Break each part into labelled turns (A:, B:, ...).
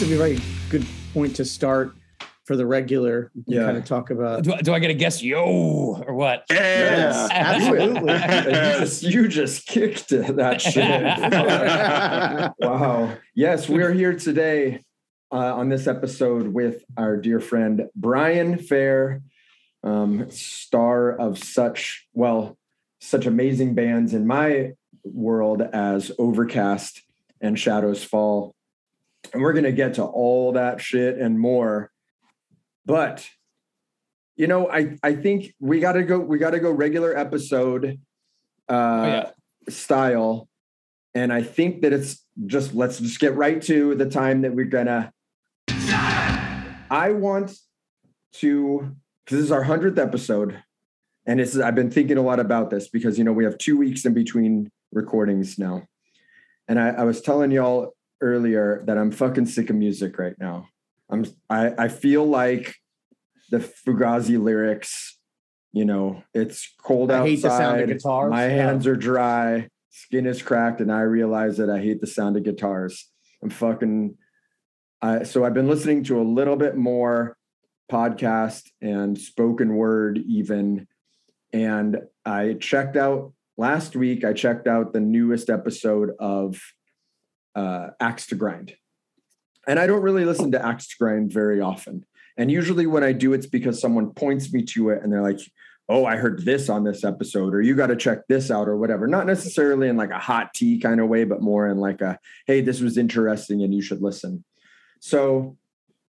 A: think this would be a very good point to start for the regular.
B: Yeah.
A: Kind of talk about.
C: Do, I- do I get a guess? Yo, or what?
A: Yes, absolutely.
B: you just you just kicked that shit. wow. Yes, we're here today uh, on this episode with our dear friend Brian Fair, um, star of such well, such amazing bands in my world as Overcast and Shadows Fall. And we're gonna get to all that shit and more. But you know, I I think we gotta go, we gotta go regular episode uh
C: Oh, yeah.
B: style. And I think that it's just let's just get right to the time that we're gonna. I want to because this is our hundredth episode, and it's I've been thinking a lot about this because you know we have two weeks in between recordings now, and I, I was telling y'all earlier that I'm fucking sick of music right now. I'm I I feel like the Fugazi lyrics. You know, it's cold
A: I
B: outside.
A: hate the sound of guitars.
B: My
A: Yeah.
B: hands are dry, skin is cracked, and I realize that I hate the sound of guitars. I'm fucking. I, so I've been listening to a little bit more podcast and spoken word, even. And I checked out last week. I checked out the newest episode of uh, Axe to Grind, and I don't really listen to Axe to Grind very often. And usually, when I do, it's because someone points me to it, and they're like, oh, I heard this on this episode, or you got to check this out, or whatever. Not necessarily in like a hot tea kind of way, but more in like a, hey, this was interesting and you should listen. So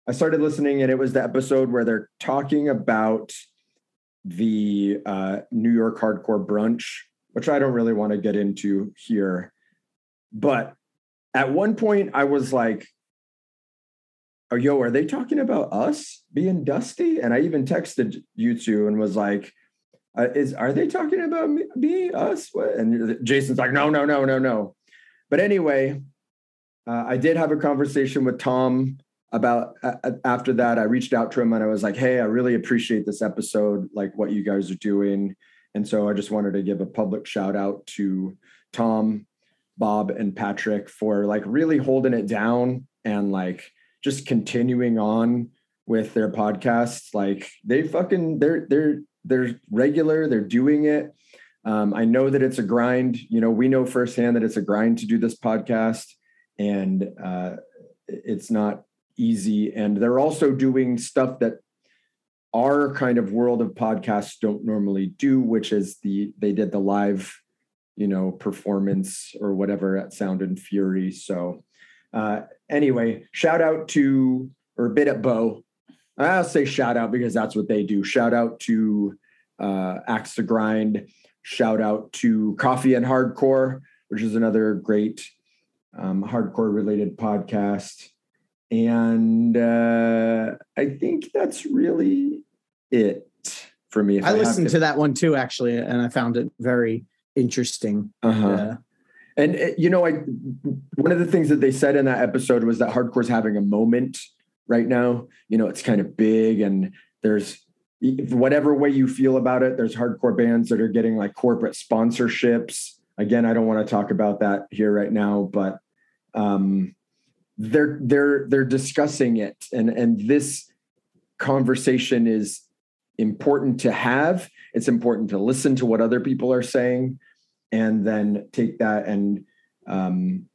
B: I started listening, and it was the episode where they're talking about the uh, New York hardcore brunch, which I don't really want to get into here. But at one point, I was like, oh, yo, are they talking about us being dusty? And I even texted you two and was like, uh, is are they talking about me, me us? What? And Jason's like, no, no, no, no, no. But anyway, uh, I did have a conversation with Tom about uh, uh, after that. I reached out to him and I was like, hey, I really appreciate this episode, like what you guys are doing. And so I just wanted to give a public shout out to Tom, Bob, and Patrick for like really holding it down and like just continuing on with their podcasts. Like they fucking they're they're they're regular, they're doing it. Um, I know that it's a grind. You know, we know firsthand that it's a grind to do this podcast, and uh, it's not easy. And they're also doing stuff that our kind of world of podcasts don't normally do, which is the they did the live, you know, performance or whatever at Sound and Fury. So uh, anyway, shout out to or bit at Bo. I'll say shout out because that's what they do. Shout out to uh, Axe to Grind. Shout out to Coffee and Hardcore, which is another great um, hardcore related podcast. And uh, I think that's really it for me.
A: I
B: have
A: listened to that one too, actually, and I found it very interesting.
B: Uh-huh.
A: Uh,
B: And uh, you know, I one of the things that they said in that episode was that hardcore's having a moment right now. You know, it's kind of big, and there's whatever way you feel about it. There's hardcore bands that are getting like corporate sponsorships. Again, I don't want to talk about that here right now, but um, they're they're they're discussing it, and and this conversation is important to have. It's important to listen to what other people are saying and then take that and um,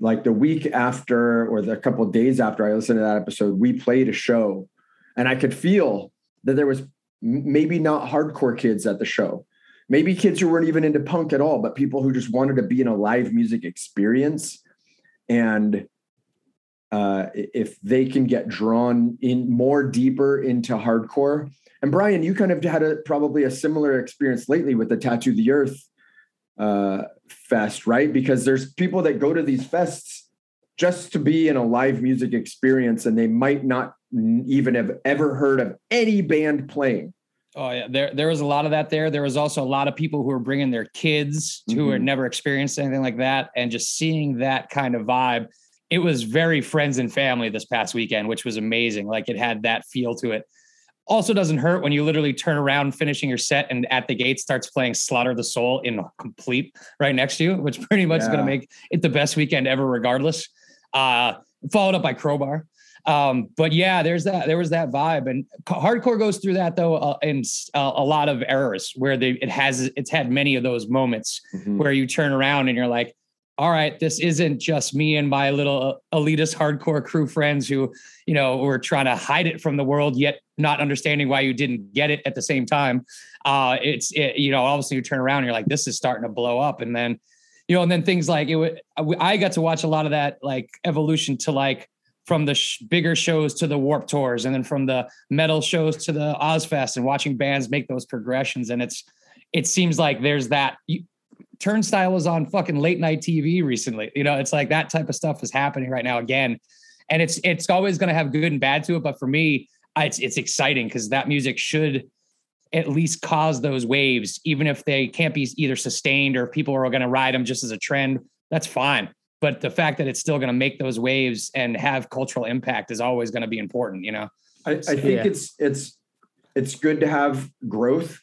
B: like the week after or the couple days after I listened to that episode, we played a show, and I could feel that there was maybe not hardcore kids at the show, maybe kids who weren't even into punk at all, but people who just wanted to be in a live music experience, and uh, if they can get drawn in more deeper into hardcore. And Brian, you kind of had a probably a similar experience lately with the Tattoo the Earth uh, fest, right? Because there's people that go to these fests just to be in a live music experience, and they might not even have ever heard of any band playing.
C: Oh yeah, there there was a lot of that there. There was also a lot of people who were bringing their kids who had
B: Mhm.
C: never experienced anything like that, and just seeing that kind of vibe. It was very friends and family this past weekend, which was amazing. Like it had that feel to it. Also, doesn't hurt when you literally turn around finishing your set and at the gate starts playing Slaughter the Soul in complete right next to you, which pretty much is going to make it the best weekend ever, regardless. Uh, followed up by Crowbar. Um, but yeah, there's that. There was that vibe, and hardcore goes through that though uh, in uh, a lot of eras where they it has it's had many of those moments
B: Mhm.
C: where you turn around and you're like, all right, this isn't just me and my little uh, elitist hardcore crew friends who, you know, were trying to hide it from the world, yet not understanding why you didn't get it at the same time. Uh, it's, it, you know, sudden you turn around and you're like, this is starting to blow up. And then, you know, and then things like it, I got to watch a lot of that like evolution to like from the sh- bigger shows to the warp tours and then from the metal shows to the Ozzfest and watching bands make those progressions. And it's, it seems like there's that Turnstile was on fucking late night TV recently. You know, it's like that type of stuff is happening right now again, and it's it's always going to have good and bad to it. But for me, I- it's it's exciting because that music should at least cause those waves, even if they can't be either sustained or people are going to ride them just as a trend. That's fine. But the fact that it's still going to make those waves and have cultural impact is always going to be important. You know.
B: I, I think
A: Yeah.
B: it's it's it's good to have growth,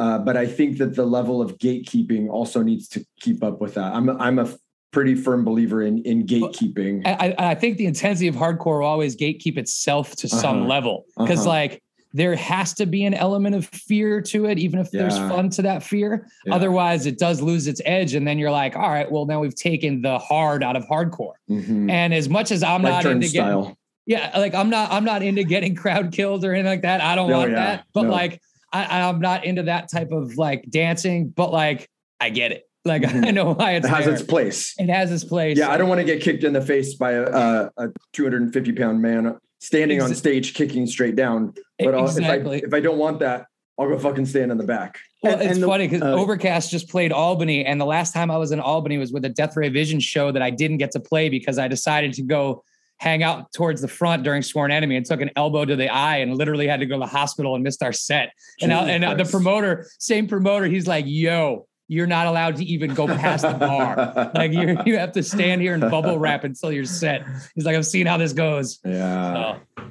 B: uh, but I think that the level of gatekeeping also needs to keep up with that. I'm a, I'm a pretty firm believer in in gatekeeping.
C: I, I think the intensity of hardcore will always gatekeep itself to some
B: Uh-huh.
C: level because
B: Uh-huh.
C: like there has to be an element of fear to it, even if there's fun to that fear.
B: Yeah.
C: Otherwise, it does lose its edge, and then you're like, all right, well now we've taken the hard out of hardcore.
B: Mhm.
C: And as much as I'm
B: Like
C: not into getting, yeah, like I'm not I'm not into getting crowd killed or anything like that. I don't
B: No,
C: want
B: yeah,
C: that. But
B: no.
C: like I, I'm not into that type of like dancing. But like I get it. Like
B: Mhm.
C: I know why it's
B: It has
C: there.
B: its place.
C: it has its place.
B: Yeah, I don't want to get kicked in the face by a, a, a 250 pound man standing on stage kicking straight down. But I'll,
C: exactly.
B: if I if I don't want that, I'll go fucking stand in the back.
C: Well,
A: And-
C: it's
A: and the-
C: funny because
A: uh,
C: Overcast just played Albany, and the last time I was in Albany was with a Death Ray Vision show that I didn't get to play because I decided to go hang out towards the front during Sworn Enemy and took an elbow to the eye and literally had to go to the hospital and missed our set. And, I- and uh, the promoter, same promoter, he's like, "Yo, you're not allowed to even go past the bar. Like you, you have to stand here and bubble wrap until you're set." He's like, "I've seen how this goes."
B: yeah.
C: So,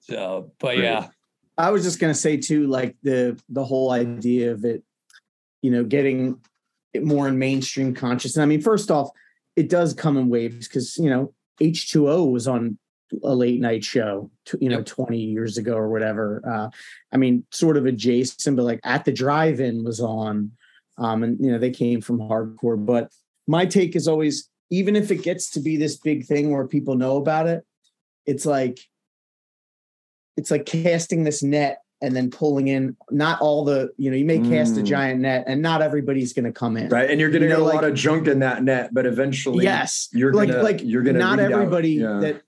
C: so but yeah,
A: I was just gonna say too, like the the whole idea of it, you know, getting it more in mainstream consciousness. I mean, first off, it does come in waves because you know H two O was on a late night show, you know,
C: Yep.
A: twenty years ago or whatever. Uh, I mean, sort of adjacent, but like at the drive-in was on, um, and you know they came from hardcore. But my take is always, even if it gets to be this big thing where people know about it, it's like it's like casting this net and then pulling in not all the you know you may cast a
B: Mm.
A: giant net and not everybody's going to come in
B: Right. And you're gonna
A: You know,
B: get a
A: like-
B: lot of junk in that net, but eventually
A: yes
B: you're
A: like
B: gonna
A: like
B: you're gonna
A: not everybody
B: yeah.
A: that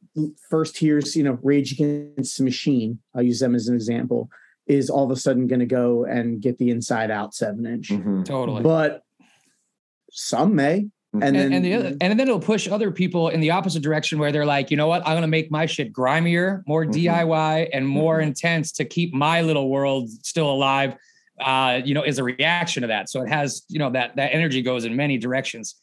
A: first hears you know rage against the machine i'll use them as an example is all of a sudden going to go and get the inside out seven inch
B: Mhm.
C: totally.
A: but some may and,
C: and,
A: then
C: and the other, and then it'll push other people in the opposite direction where they're like, you know what, I'm gonna make my shit grimier, more
B: Mhm.
C: DIY, and more
B: Mhm.
C: intense to keep my little world still alive. Uh, you know, is a reaction to that. So it has, you know, that that energy goes in many directions.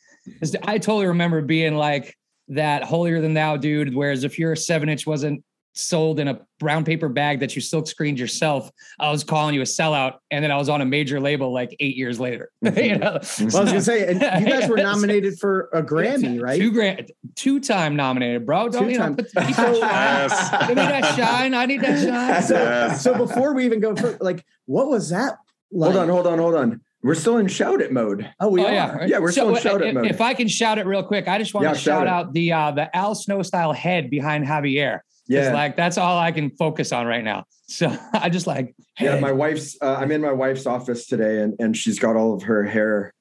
C: I totally remember being like that holier than thou dude. Whereas if your seven inch wasn't sold in a brown paper bag that you silk screened yourself, I was calling you a sellout, and then I was on a major label like eight years later. you know?
A: well, i was going to say and you guys were nominated for a grammy right
C: Two grand, two time nominated, bro. Don't you know?
A: Two-time.
C: Put, keep that shine.
D: Yes.
C: Give me that shine. I need that shine.
A: so,
D: Yes.
A: so before we even go for like what was that like
B: Hold on, hold on, hold on. We're still in shout it mode.
A: oh we
C: oh
A: are
C: yeah,
B: Yeah, we're still in
C: uh,
B: shout-out
C: if,
B: mode.
C: If I can shout it real quick, I just want
B: Yeah,
C: to
B: shout
C: shout
B: it.
C: out the uh, the Al Snow style head behind Javier. It's
B: Yeah.
C: like that's all I can focus on right now. So I just like
B: yeah, my wife's uh, I'm in my wife's office today and and she's got all of her hair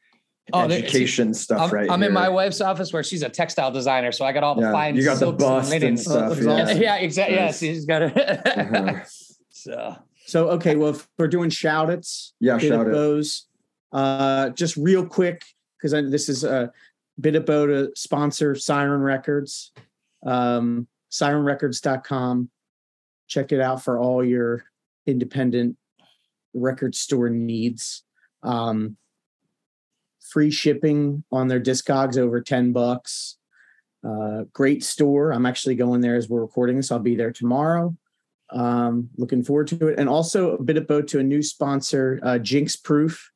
C: Oh, there-
B: education stuff
C: I'm,
B: right
C: I'm in my wife's office where she's a textile designer, so I got all the
B: Yeah,
C: fine
B: you got the
C: silks and
B: bust and
C: linens.
B: stuff. Yeah.
A: awesome.
C: Yeah, exactly.
B: Nice.
C: Yes, she's got it.
B: Uh-huh.
C: So
A: So okay, well, if we're doing shout outs,
B: Yeah,
A: bit
B: shout
A: of
B: it.
A: those. Uh, just real quick because this is a bit of to sponsor Siren Records, um, sirenrecords.com. Check it out for all your independent record store needs. Um, free shipping on their discogs over 10 bucks. Uh, great store. I'm actually going there as we're recording this. I'll be there tomorrow. Um, looking forward to it. And also a bit of boat to a new sponsor, uh, Jinx Proof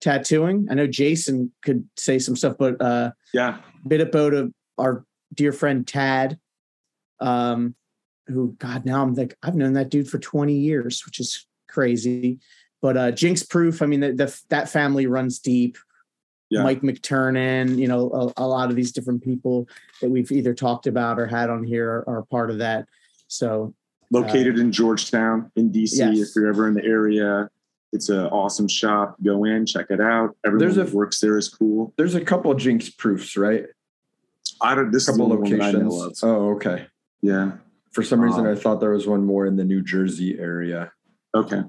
A: Tattooing. I know Jason could say some stuff, but uh,
D: Yeah.
A: bit of boat of our dear friend Tad, um, who God now I'm like I've known that dude for 20 years, which is crazy. But uh, Jinx Proof, I mean, the, the, that family runs deep.
D: Yeah.
A: Mike McTernan, you know, a, a, lot of these different people that we've either talked about or had on here are, are part of that. So
D: located uh, in Georgetown in DC. Yes. If you're ever in the area, it's an awesome shop. Go in, check it out. Everyone that works there is cool.
B: There's a couple Jinx proofs, right?
D: I don't. This
B: couple locations. Oh, okay.
D: Yeah.
B: For some reason, um, I thought there was one more in the New Jersey area.
D: Okay.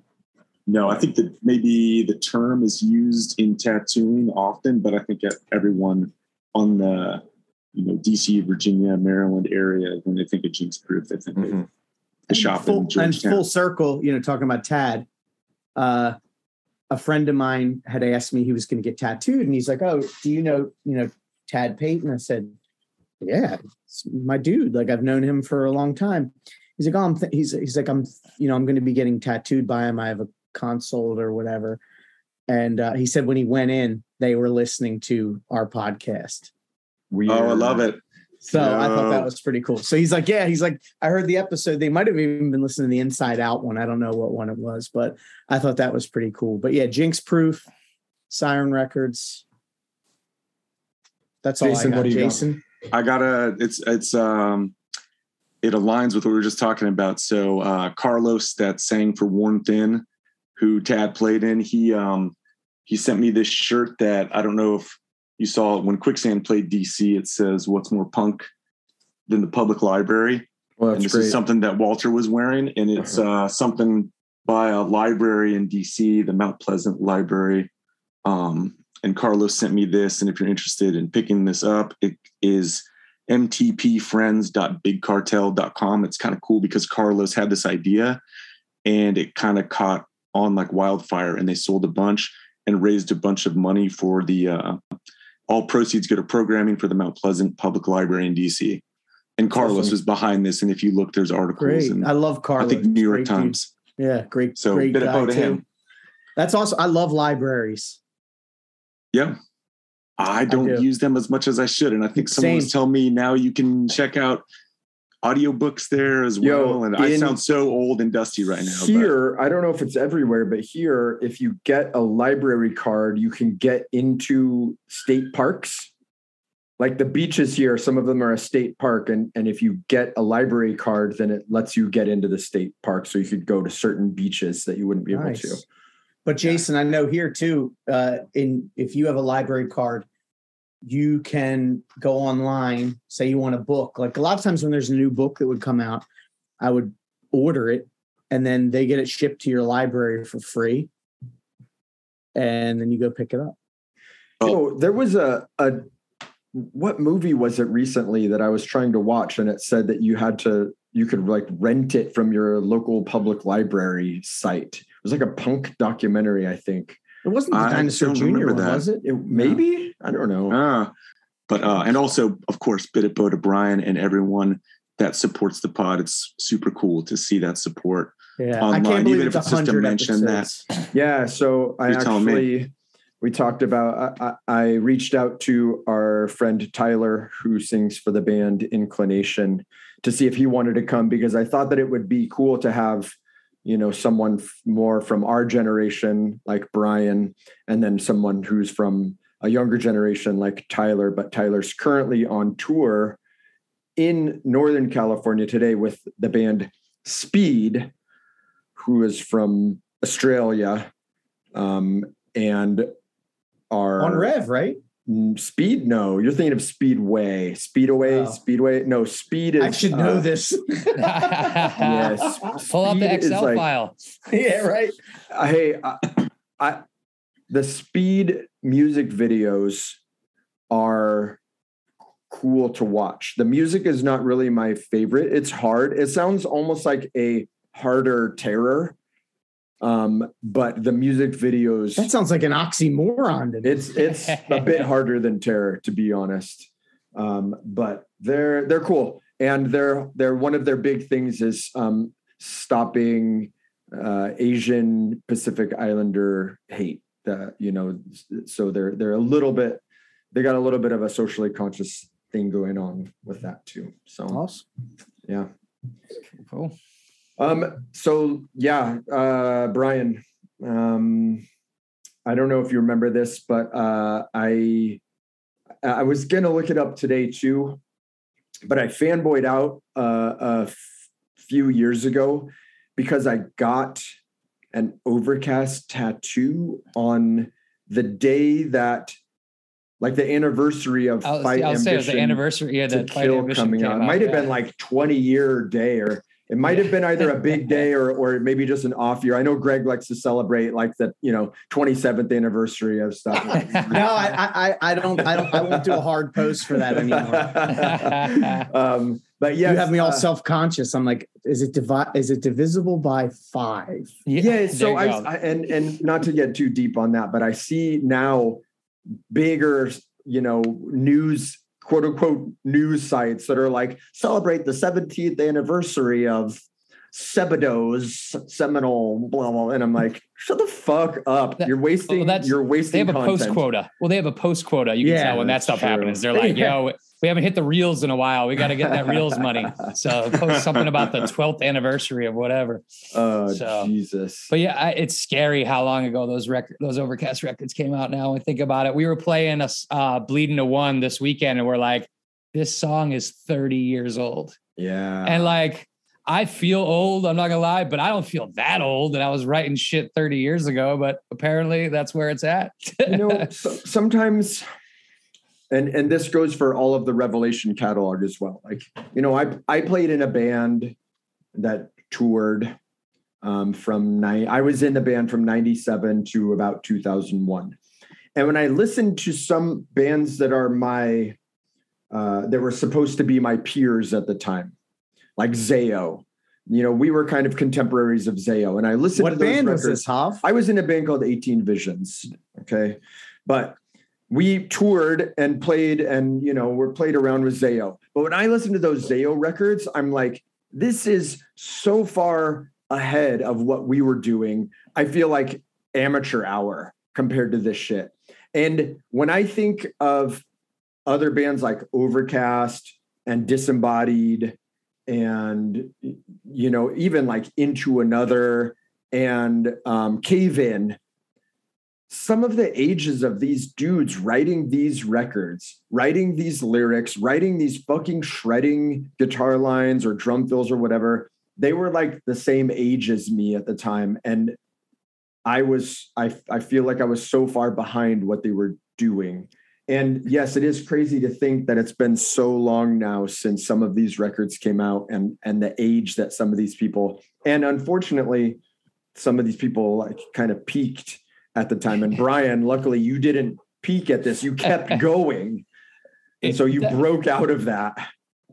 D: No, I think that maybe the term is used in tattooing often, but I think everyone on the you know DC, Virginia, Maryland area, when they think of Jinx Proof, they think mm-hmm. the shop
A: full,
D: in Georgetown.
A: And full circle, you know, talking about Tad. Uh, a friend of mine had asked me he was going to get tattooed, and he's like, "Oh, do you know you know Tad Payton?" I said, "Yeah, it's my dude. Like I've known him for a long time." He's like, "Oh, I'm th-. he's he's like I'm you know I'm going to be getting tattooed by him. I have a consult or whatever." And uh, he said when he went in, they were listening to our podcast.
D: Weird. Oh, I love it.
A: So I thought that was pretty cool. So he's like, yeah, he's like, I heard the episode. They might have even been listening to the Inside Out one. I don't know what one it was, but I thought that was pretty cool. But yeah, Jinx Proof, Siren Records. That's Jason, all I got. Jason,
D: got? I got a. It's it's um, it aligns with what we were just talking about. So uh, Carlos, that sang for Worn Thin, who Tad played in, he um, he sent me this shirt that I don't know if you saw when Quicksand played DC, it says, What's more punk than the public library? Well, and this great. is something that Walter was wearing, and it's uh-huh. uh, something by a library in DC, the Mount Pleasant Library. Um, and Carlos sent me this. And if you're interested in picking this up, it is mtpfriends.bigcartel.com. It's kind of cool because Carlos had this idea and it kind of caught on like wildfire and they sold a bunch and raised a bunch of money for the uh, all proceeds go to programming for the Mount Pleasant Public Library in DC. And Carlos awesome. was behind this. And if you look, there's articles.
A: Great.
D: And
A: I love Carlos.
D: I think New York great Times.
A: Dude. Yeah, great.
D: So
A: great
D: bit of to him.
A: That's also I love libraries.
D: Yeah. I don't I do. use them as much as I should. And I think someone Same. was telling me now you can check out audiobooks there as Yo, well. And I sound so old and dusty right now.
B: Here, but. I don't know if it's everywhere, but here, if you get a library card, you can get into state parks. Like the beaches here, some of them are a state park. And, and if you get a library card, then it lets you get into the state park. So you could go to certain beaches that you wouldn't be nice. able to.
A: But Jason, I know here too, uh, in if you have a library card, you can go online, say you want a book. Like a lot of times when there's a new book that would come out, I would order it and then they get it shipped to your library for free. And then you go pick it up.
B: Oh, there was a, a what movie was it recently that I was trying to watch and it said that you had to you could like rent it from your local public library site. It was like a punk documentary, I think.
A: It wasn't the Dinosaur Junior one, was it? it
B: maybe I don't know.
D: Uh, but uh, and also, of course, Bidabo to Brian and everyone that supports the pod. It's super cool to see that support.
A: Yeah, online, I can't believe even if it's just to mention
B: that. Yeah, so I actually we talked about. I, I reached out to our friend Tyler, who sings for the band Inclination, to see if he wanted to come because I thought that it would be cool to have you know someone f- more from our generation like brian and then someone who's from a younger generation like tyler but tyler's currently on tour in northern california today with the band speed who is from australia um, and are
A: on rev right
B: Speed? No, you're thinking of Speedway. Speedway, oh. Speedway. No, Speed is.
A: I should know uh, this.
C: yes. Pull up the Excel like, file.
A: yeah, right.
B: Uh, hey, I, I, the Speed music videos are cool to watch. The music is not really my favorite. It's hard. It sounds almost like a harder terror um, but the music videos
A: that sounds like an oxymoron.
B: It's it's a bit harder than terror, to be honest. Um, but they're they're cool, and they're they're one of their big things is um, stopping uh, Asian Pacific Islander hate. Uh, you know, so they're they're a little bit they got a little bit of a socially conscious thing going on with that too. So
A: Awesome.
B: yeah.
C: Cool.
B: Um, so yeah, uh, Brian, um, I don't know if you remember this, but uh, I I was gonna look it up today too, but I fanboyed out uh, a f- few years ago because I got an overcast tattoo on the day that, like the anniversary of
C: I'll,
B: Fight
C: I'll say it was the
B: Ambition
C: anniversary. Yeah,
B: to
C: the Fight
B: kill
C: Ambition
B: coming out. It might have
C: yeah.
B: been like 20 year day or it might have been either a big day or or maybe just an off year. I know Greg likes to celebrate like the, you know, 27th anniversary of stuff.
A: No, I, I, I don't, I don't, I won't do a hard post for that anymore.
B: um, but yeah,
A: you have me all self-conscious. I'm like, is it divi- Is it divisible by five?
B: yeah.
C: there
B: So I. I and and not to get too deep on that, but I see now bigger, you know, news quote unquote news sites that are like celebrate the 17th anniversary of Sebadoh's Seminole, blah blah. And I'm like, shut the fuck up.
C: That-
B: you're wasting.
C: well, that's-
B: you're wasting.
C: they have a
B: content.
C: post quota. Well, they have a post quota. You can
A: Yeah,
C: tell when that stuff
B: true.
C: happens. They're like,
A: Yeah.
C: yo, we haven't hit the reels in a while. We got to get that reels money. So post something about the 12th anniversary of whatever.
B: Oh
C: So-
B: Jesus.
C: But yeah, I, it's scary how long ago those record, those Overcast records came out. Now I think about it. We were playing a uh, Bleeding to One this weekend, and we're like, this song is 30 years old,
B: yeah.
C: and like. I feel old. I'm not gonna lie, but I don't feel that old. And I was writing shit 30 years ago, but apparently that's where it's at.
B: you know so, sometimes and and this goes for all of the revelation catalog as well like you know i i played in a band that toured um, from nine i was in the band from 97 to about 2001 and when i listened to some bands that are my uh, that were supposed to be my peers at the time like zao you know we were kind of contemporaries of zao and i listened to
A: What
B: those
A: band was this, Hav?
B: I was in a band called 18 Visions. Okay. But we toured and played and, you know, we're played around with Zao. But when I listen to those Zao records, I'm like, this is so far ahead of what we were doing. I feel like amateur hour compared to this shit. And when I think of other bands like Overcast and Disembodied and, you know, even like Into Another and um, Cave In, some of the ages of these dudes writing these records, writing these lyrics, writing these fucking shredding guitar lines or drum fills or whatever, they were like the same age as me at the time. And I was, I, I feel like I was so far behind what they were doing. And yes, it is crazy to think that it's been so long now since some of these records came out and and the age that some of these people and unfortunately some of these people like kind of peaked at the time. And Brian, luckily you didn't peak at this. You kept going. And so you broke out of that.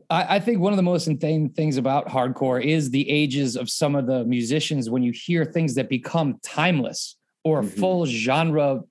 C: I, I think one of the most insane things about hardcore is the ages of some of the musicians when you hear things that become timeless or
B: Mhm.
C: full genre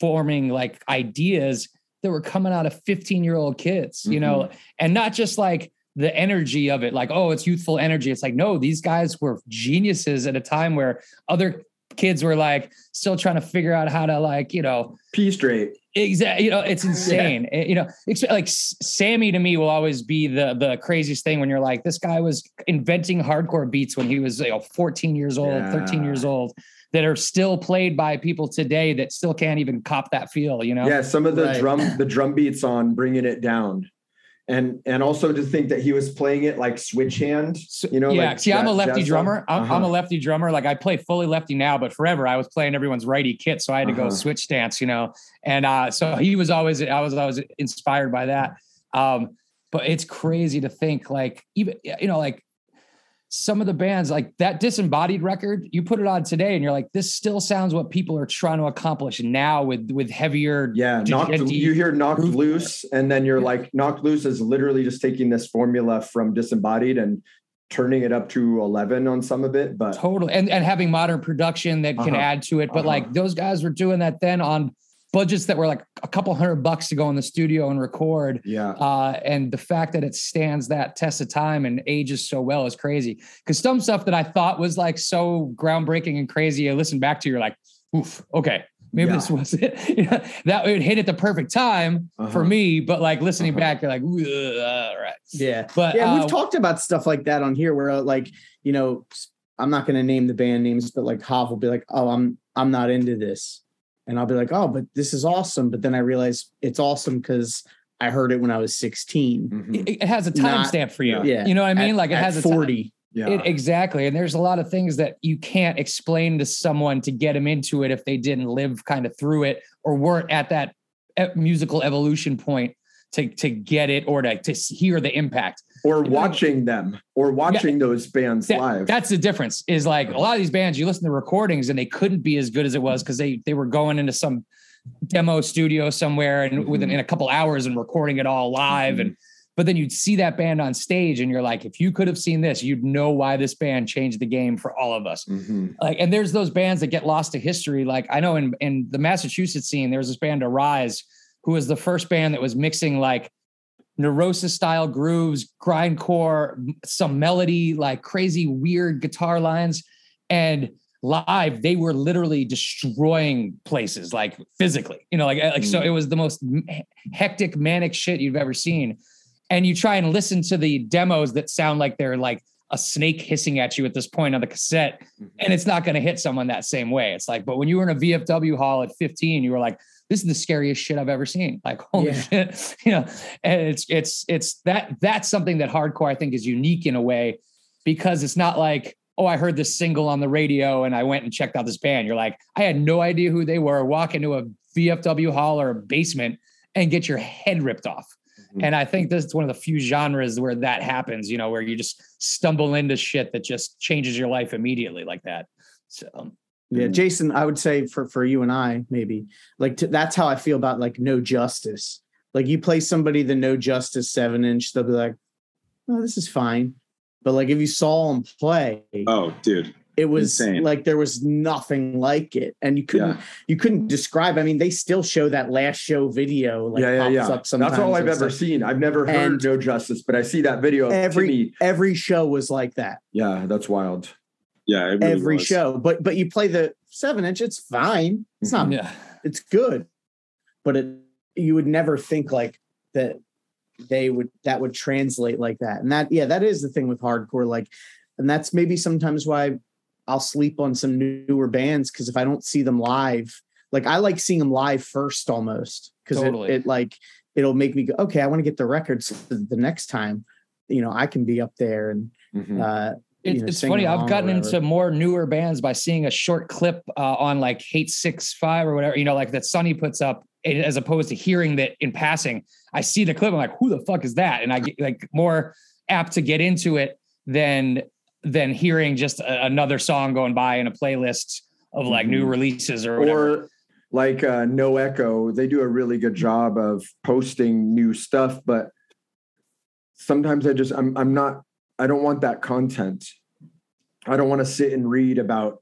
C: forming like ideas that were coming out of 15 year old kids, you know, and not just like the energy of it, like, oh, it's youthful energy. It's like, no, these guys were geniuses at a time where other kids were like still trying to figure out how to like, you know,
B: P straight.
C: Exactly. You know, it's insane. Eh, You know, it's like Sammy to me will always be the the craziest thing when you're like, this guy was inventing hardcore beats when he was you know 14 years old, 13 years old, that are still played by people today that still can't even cop that feel. You know,
B: Yeah, some of the
A: Right.
B: drum the drum beats on bringing it down. And and also to think that he was playing it like switch hand, you know,
C: yeah.
B: like
C: See, I'm a lefty drummer. I'm, I'm a
B: Uh-huh.
C: lefty drummer. Like I play fully lefty now, but forever I was playing everyone's righty kit, so I had to go
B: Uh-huh.
C: switch stance. You know, and uh, so he was always I was always inspired by that. Um, but it's crazy to think like even you know like some of the bands like that disembodied record you put it on today and you're like this still sounds what people are trying to accomplish now with with heavier
B: Yeah, knocked, you hear knocked loose, and then you're like, knocked loose is literally just taking this formula from disembodied and turning it up to 11 on some of it. But
C: Totally. And and having modern production that can
B: Uh-huh.
C: add to it. But
B: Uh-huh.
C: like those guys were doing that then on budgets that were like a couple hundred bucks to go in the studio and record.
B: yeah,
C: Uh, and the fact that it stands that test of time and ages so well is crazy. Because some stuff that I thought was like so groundbreaking and crazy, I listen back to, you're like, oof, okay, Maybe
B: Yeah.
C: this was it. You know, that would hit at the perfect time for
B: Uh-huh.
C: me. But like listening
B: Uh-huh.
C: back, you're like, "Ugh, all right.
A: Yeah.
C: But
A: yeah,
C: uh,
A: we've talked about stuff like that on here where uh, like, you know, I'm not going to name the band names, but like Hav will be like, "Oh, I'm I'm not into this." And I'll be like, "Oh, but this is awesome." But then I realize it's awesome cuz I heard it when I was 16.
B: Mhm.
C: it, it has a timestamp for you.
A: Yeah.
C: You know what I mean?
A: At-
C: like it
A: at
C: has a ti-
A: 40.
B: Yeah.
C: It, exactly. And there's a lot of things that you can't explain to someone to get them into it if they didn't live kind of through it or weren't at that musical evolution point to to get it or to to hear the impact.
B: Or watching them or watching those bands
C: That-
B: live.
C: That's the difference. Is like a lot of these bands, you listen to recordings and they couldn't be as good as it was because they they were going into some demo studio somewhere and within
B: Mhm.
C: in a couple hours and recording it all live and but then you'd see that band on stage and you're like if you could have seen this you'd know why this band changed the game for all of us
B: Mhm.
C: like and there's those bands that get lost to history like i know in in the massachusetts scene there was this band arise who was the first band that was mixing like neurosis style grooves grindcore some melody like crazy weird guitar lines. And live they were literally destroying places like physically you know like like so
B: Mm.
C: it was the most hectic manic shit you've ever seen. And you try and listen to the demos that sound like they're like a snake hissing at you at this point on the cassette and it's not going to hit someone that same way. It's like but when you were in a vfw hall at 15 you were like this is the scariest shit i've ever seen. Like holy
A: Yeah.
C: shit. You know and it's it's it's that that's something that hardcore i think is unique in a way because it's not like oh i heard this single on the radio and i went and checked out this band. You're like i had no idea who they were. Walk into a vfw hall or a basement and get your head ripped off.
B: Mhm.
C: and i think this is one of the few genres where that happens you know where you just stumble into shit that just changes your life immediately like that. So
A: Yeah. Jason, I would say for for you and I maybe like to, that's how I feel about like No Justice. Like you play somebody the No Justice seven inch, they'll be like, "Oh, this is fine," but like if you saw them play,
D: Oh, dude.
A: it was
D: insane.
A: like there was nothing like it, and you couldn't
D: Yeah.
A: you couldn't describe. I mean, they still show that last show video. Like
B: yeah, yeah,
A: pops
B: yeah.
A: Up sometimes
B: That's all I've ever
A: stuff.
B: seen. I've never heard
A: And
B: No Justice, but I see that video.
A: every- Every show was like that.
B: yeah, that's wild.
D: Yeah. Really
A: every
D: was.
A: show, but but you play the seven inch, it's fine. It's not
C: yeah
A: it's good but it you would never think like that they would that would translate like that and that yeah that is the thing with hardcore like and that's maybe sometimes why i'll sleep on some newer bands because if i don't see them live like i like seeing them live first almost because
C: Totally.
A: it, it like it'll make me go okay i want to get the records so the next time you know i can be up there and
B: Mhm.
A: uh you
C: It's, it's funny. I've gotten into more newer bands by seeing a short clip uh, on like Hate Six Five or whatever, you know, like that Sunny puts up, as opposed to hearing that in passing. I see the clip, I'm like, who the fuck is that? And I get like more apt to get into it than than hearing just a, another song going by in a playlist of like new
B: Mhm.
C: releases or whatever.
B: or like uh, No Echo, they do a really good job of posting new stuff, but sometimes I just I'm I'm not I don't want that content. I don't want to sit and read about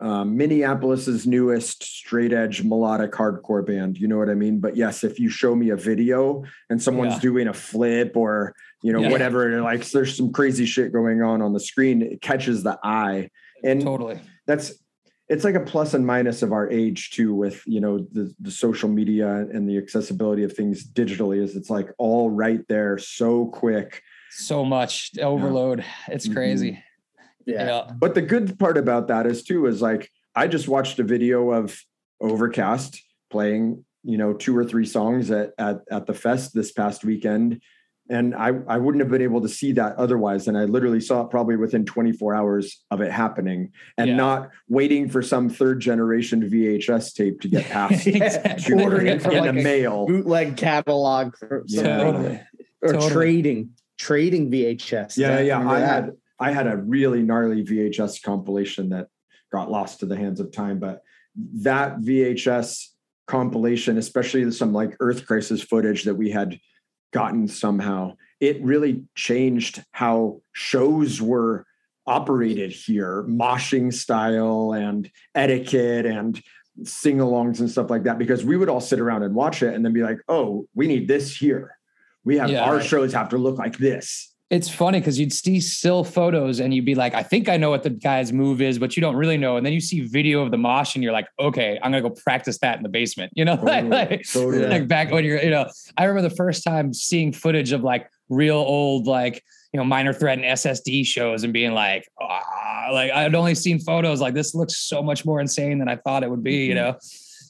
B: um, Minneapolis's newest straight edge melodic hardcore band. You know what I mean? But yes, if you show me a video and someone's
C: Yeah.
B: doing a flip or you know
C: Yeah.
B: whatever, like there's some crazy shit going on on the screen, it catches the eye. And
C: totally.
B: that's it's like a plus and minus of our age too with you know the, the social media and the accessibility of things digitally is it's like all right there so quick
C: So much overload. It's
B: Mhm.
C: crazy.
A: yeah
C: Yeah.
B: but the good part about that is too is like i just watched a video of overcast playing you know two or three songs at at, at the fest this past weekend and I, I wouldn't have been able to see that otherwise. And I literally saw it probably within 24 hours of it happening and
C: Yeah.
B: not waiting for some third generation VHS tape to get passed.
C: Exactly.
A: Ordering it from
B: in
A: like
B: the
A: a
B: mail.
A: bootleg catalog for
B: Yeah.
C: Totally.
A: or
C: Totally.
A: trading trading VHS.
B: Yeah, yeah. I
A: that?
B: had I had a really gnarly VHS compilation that got lost to the hands of time, but that VHS compilation, especially some like Earth Crisis footage that we had gotten somehow, it really changed how shows were operated here, moshing style and etiquette and sing-alongs and stuff like that. Because we would all sit around and watch it and then be like, "Oh, we need this here. We have
C: Yeah,
B: our
C: right.
B: shows have to look like this."
C: It's funny because you'd see still photos and you'd be like, I think I know what the guy's move is, but you don't really know. And then you see video of the mosh and you're like, okay, I'm gonna go practice that in the basement. You know,
B: Totally.
C: like,
B: Totally.
C: like back when you're, you know, I remember the first time seeing footage of like real old, like, you know, minor threat and SSD shows and being like, ah, like I'd only seen photos like this looks so much more insane than I thought it would be, you know?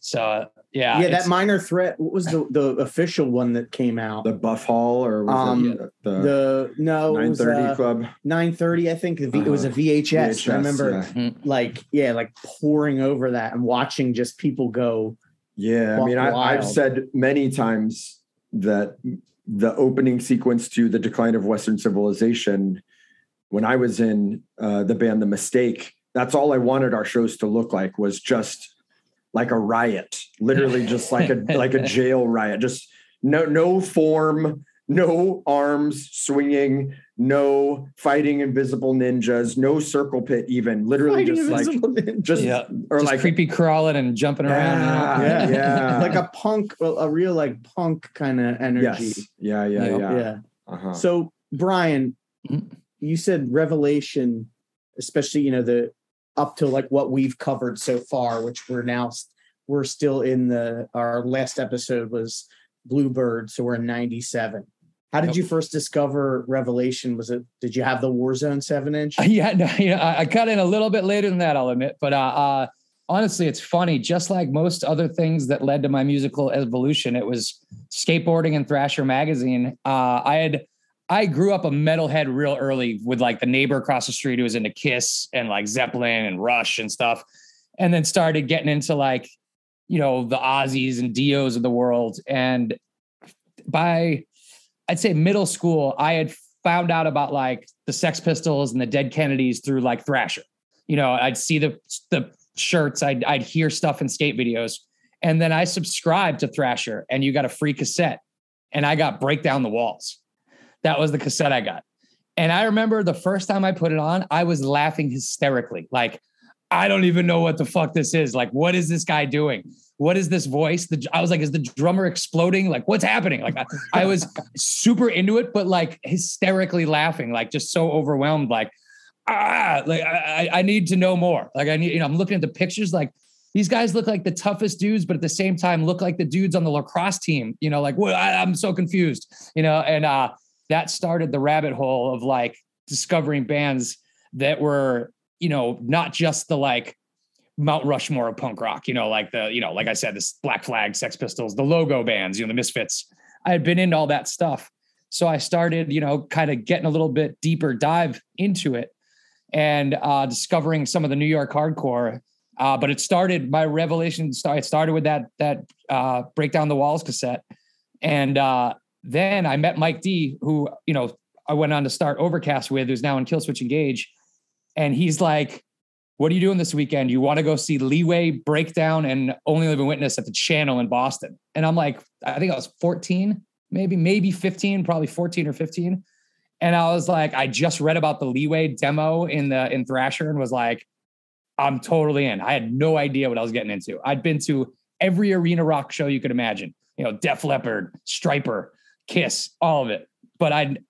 C: So yeah.
A: yeah, that minor threat. What was the the official one that came out?
B: the Buff Hall or was
A: Um,
B: it the,
A: The no, it
B: nine
A: was
B: thirty
A: uh,
B: club?
A: nine thirty. I think the v, it was a
B: Uh-huh.
A: VHS. I remember,
B: yeah.
A: like, yeah, like pouring over that and watching just people go.
B: Yeah, I
A: Buck
B: mean, I, I've said many times that the opening sequence to the decline of Western civilization, when I was in uh, the band The Mistake, that's all I wanted our shows to look like was just like a riot, literally just like a like a jail riot, just no no form, no arms swinging, no fighting invisible ninjas, no circle pit, even literally
A: Fighting
B: just like
A: Invisible
B: just
C: Yeah.
B: or
C: just
B: like
C: creepy crawling and jumping around. you?
B: Yeah, yeah.
A: like a punk, a real like punk kind of energy.
B: Yes. Yeah, yeah,
C: Yeah.
B: yeah.
A: Yeah.
B: Uh-huh.
A: So Brian,
C: Mhm.
A: you said Revelation, especially you know the up to like what we've covered so far, which we're now we're still in the our last episode was Bluebird, so we're in '97. How did you first discover Revelation? Was it did you have the Warzone seven inch?
C: Yeah, no, you know, I, I cut in a little bit later than that, I'll admit. But uh, uh, honestly, it's funny. Just like most other things that led to my musical evolution, it was skateboarding and Thrasher magazine. Uh, I had I grew up a metalhead real early with like the neighbor across the street who was into Kiss and like Zeppelin and Rush and stuff, and then started getting into like you know the Ozzies and Dios of the world. And by I'd say middle school, I had found out about like the Sex Pistols and the Dead Kennedys through like Thrasher. You know, I'd see the the shirts, I'd I'd hear stuff in skate videos, and then I subscribed to Thrasher, and you got a free cassette, and I got Break Down the Walls. That was the cassette I got, and I remember the first time I put it on, I was laughing hysterically, like. I don't even know what the fuck this is. Like, what is this guy doing? What is this voice? The, I was like, is the drummer exploding? Like, what's happening? Like, I, I was super into it, but like hysterically laughing, like just so overwhelmed, like, ah, like I, I- need to know more. Like I need, you know, I'm looking at the pictures, like these guys look like the toughest dudes, but at the same time look like the dudes on the lacrosse team. You know, like what I, I'm so confused. You know, and uh, that started the rabbit hole of like discovering bands that were, you know, not just the like Mount Rushmore of punk rock, you know, like the, you know, like I said, this Black Flag, Sex Pistols, the logo bands, you know, the Misfits. I had been into all that stuff. So I started, you know, kind of getting a little bit deeper dive into it and uh, discovering some of the New York hardcore. Uh, but it started, my revelation it started with that, that uh, Break Down the Walls cassette. And uh, then I met Mike D, who, you know, I went on to start Overcast with, who's now in Killswitch Engage. And he's like, what are you doing this weekend? You want to go see Leeway Breakdown and Only Living Witness at the Channel in Boston? And I'm like, I think I was 14, maybe, maybe 15, probably 14 or 15. And I was like, I just read about the Leeway demo in the in Thrasher and was like, I'm totally in. I had no idea what I was getting into. I'd been to every arena rock show you could imagine, you know, Def Leppard, Stryper, Kiss, all of it. But I'd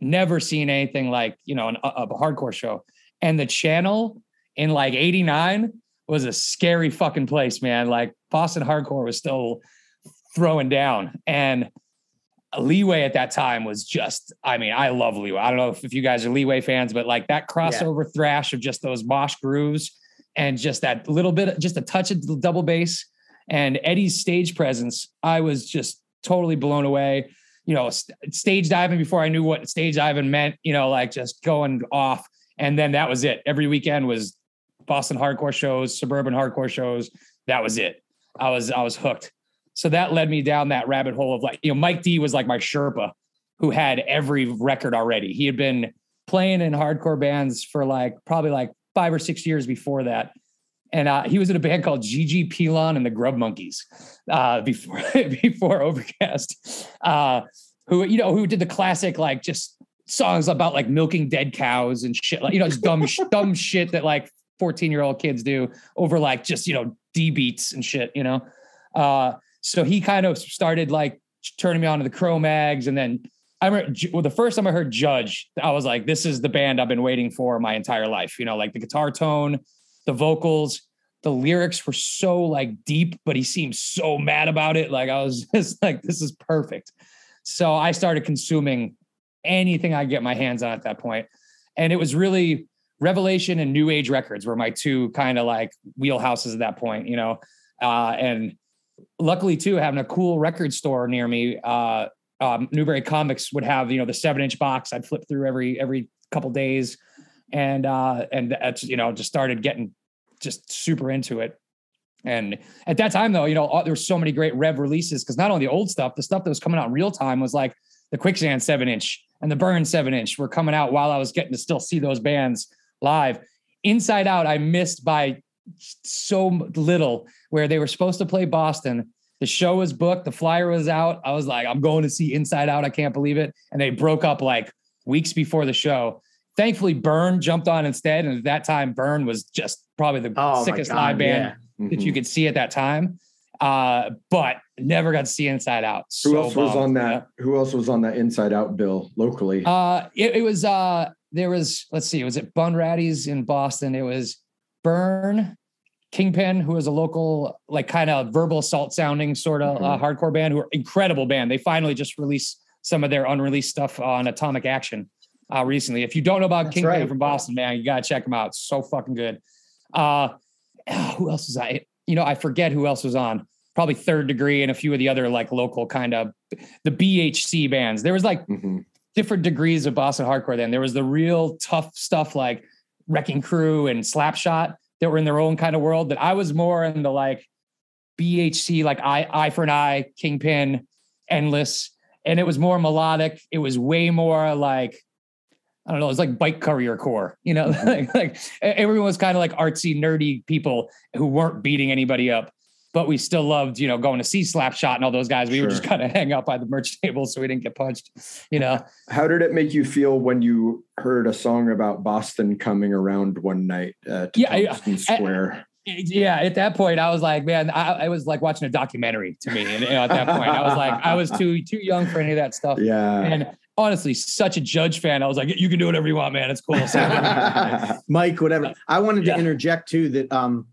C: never seen anything like, you know, an, a, a hardcore show. And the channel in like 89 was a scary fucking place, man. Like Boston hardcore was still throwing down. And Leeway at that time was just, I mean, I love Leeway. I don't know if, if you guys are Leeway fans, but like that crossover thrash of just those mosh grooves and just that little bit, just a touch of double bass and Eddie's stage presence, I was just totally blown away. You know, st- stage diving before I knew what stage diving meant, you know, like just going off. And then that was it. Every weekend was Boston hardcore shows, suburban hardcore shows. That was it. I was I was hooked. So that led me down that rabbit hole of like, you know, Mike D was like my Sherpa who had every record already. He had been playing in hardcore bands for like probably like five or six years before that. And uh, he was in a band called GG Pelon and the Grub Monkeys uh, before before Overcast, uh, who you know who did the classic like just songs about like milking dead cows and shit like you know just dumb dumb shit that like 14 year old kids do over like just you know D beats and shit you know. Uh, so he kind of started like turning me on to the Cro Mags, and then I remember well, the first time I heard Judge, I was like, this is the band I've been waiting for my entire life. You know, like the guitar tone, the vocals, the lyrics were so like deep, but he seemed so mad about it. Like I was just like, this is perfect. So I started consuming anything I get my hands on at that point. And it was really Revelation and New Age Records were my two kind of like wheelhouses at that point, you know. Uh, and luckily too, having a cool record store near me, uh, um, Newbury Comics would have you know the seven inch box. I'd flip through every every couple days, and uh, and that's you know just started getting just super into it. And at that time, though, you know, there were so many great Rev releases because not only the old stuff, the stuff that was coming out in real time was like the Quicksand seven inch and the Burn seven inch were coming out while I was getting to still see those bands live. Inside Out, I missed by so little where they were supposed to play Boston. The show was booked, the flyer was out. I was like, I'm going to see Inside Out. I can't believe it. And they broke up like weeks before the show. Thankfully, Burn jumped on instead. And at that time, Burn was just probably the
A: Oh,
C: sickest
A: God,
C: live band
A: yeah.
C: that you
B: Mhm.
C: could see at that time. Uh, but never got to see Inside Out.
B: Who
C: So
B: else was
C: bummed,
B: on
C: yeah.
B: that? Who else was on that Inside Out bill locally?
C: Uh, it, it was uh, there was let's see, was it Bunratty's in Boston? It was Burn, Kingpin, who was a local like kind of verbal assault sounding sort of uh, hardcore band, who are incredible band. They finally just released some of their unreleased stuff on Atomic Action uh, recently. If you don't know about
A: That's
C: Kingpin
A: right.
C: from Boston, man, you gotta check them out. It's so fucking good. Uh, who else was I? You know, I forget who else was on. Probably Third Degree and a few of the other like local kind of the BHC bands. There was like
B: Mhm.
C: different degrees of Boston hardcore then. There was the real tough stuff like Wrecking Crew and Slapshot that were in their own kind of world. That I was more in the like BHC, like Eye, Eye for an Eye, Kingpin, Endless. And it was more melodic. It was way more like, I don't know, it was like bike courier core, you know, like, like everyone was kind of like artsy, nerdy people who weren't beating anybody up. But we still loved, you know, going to see Slapshot and all those guys. We were just kind of hang out by the merch table so we didn't get punched, you know.
B: How did it make you feel when you heard a song about Boston coming around one night
C: yeah.
B: Thompson Square?
C: yeah at that point i was like man I, I was like watching a documentary to me and you know, at that point i was like i was too too young for any of that stuff
B: Yeah.
C: and honestly such a judge fan i was like you can do whatever you want man it's cool So-
A: Mike, whatever. I wanted to
C: Yeah.
A: interject too that um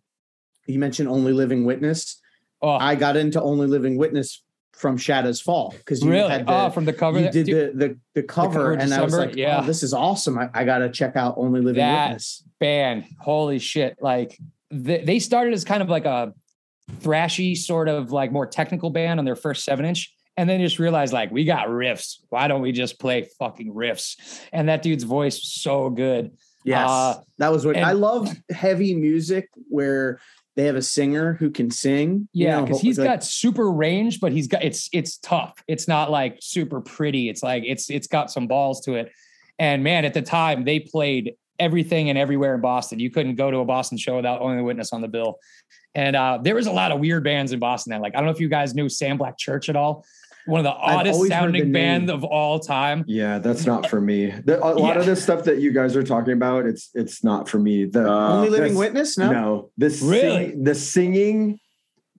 A: you mentioned Only Living Witness.
C: oh
A: I got into Only Living Witness from Shadows Fall because you
C: really
A: had the,
C: oh from the cover
A: you did the, the the cover,
C: cover
A: and I was like,
C: yeah.
A: oh, this is awesome. I, I got to check out Only Living
C: That-
A: Witness.
C: band holy shit like they, they started as kind of like a thrashy sort of like more technical band on their first seven inch and then just realized like we got riffs why don't we just play fucking riffs and that dude's voice was so good
A: Yes,
C: Uh,
A: that was what
C: and-
A: I love. Heavy music where they have a singer who can sing. you
C: Yeah,
A: know,
C: because he's
A: like-
C: got super range, but he's got it's it's tough. It's not like super pretty. It's like it's it's got some balls to it. And man, at the time they played everything and everywhere in Boston. You couldn't go to a Boston show without Only the Witness on the bill. And uh, there was a lot of weird bands in Boston then. Like I don't know if you guys knew Sam Black Church at all. One of the oddest sounding
A: the
C: band
A: name.
C: of all time.
B: Yeah, that's not for me. The, a lot of
C: Yeah.
B: this stuff that you guys are talking about, it's it's not for me. The
D: Uh,
A: Only Living
B: that's-
A: Witness. No,
B: no, the
C: Really?
B: sing- the singing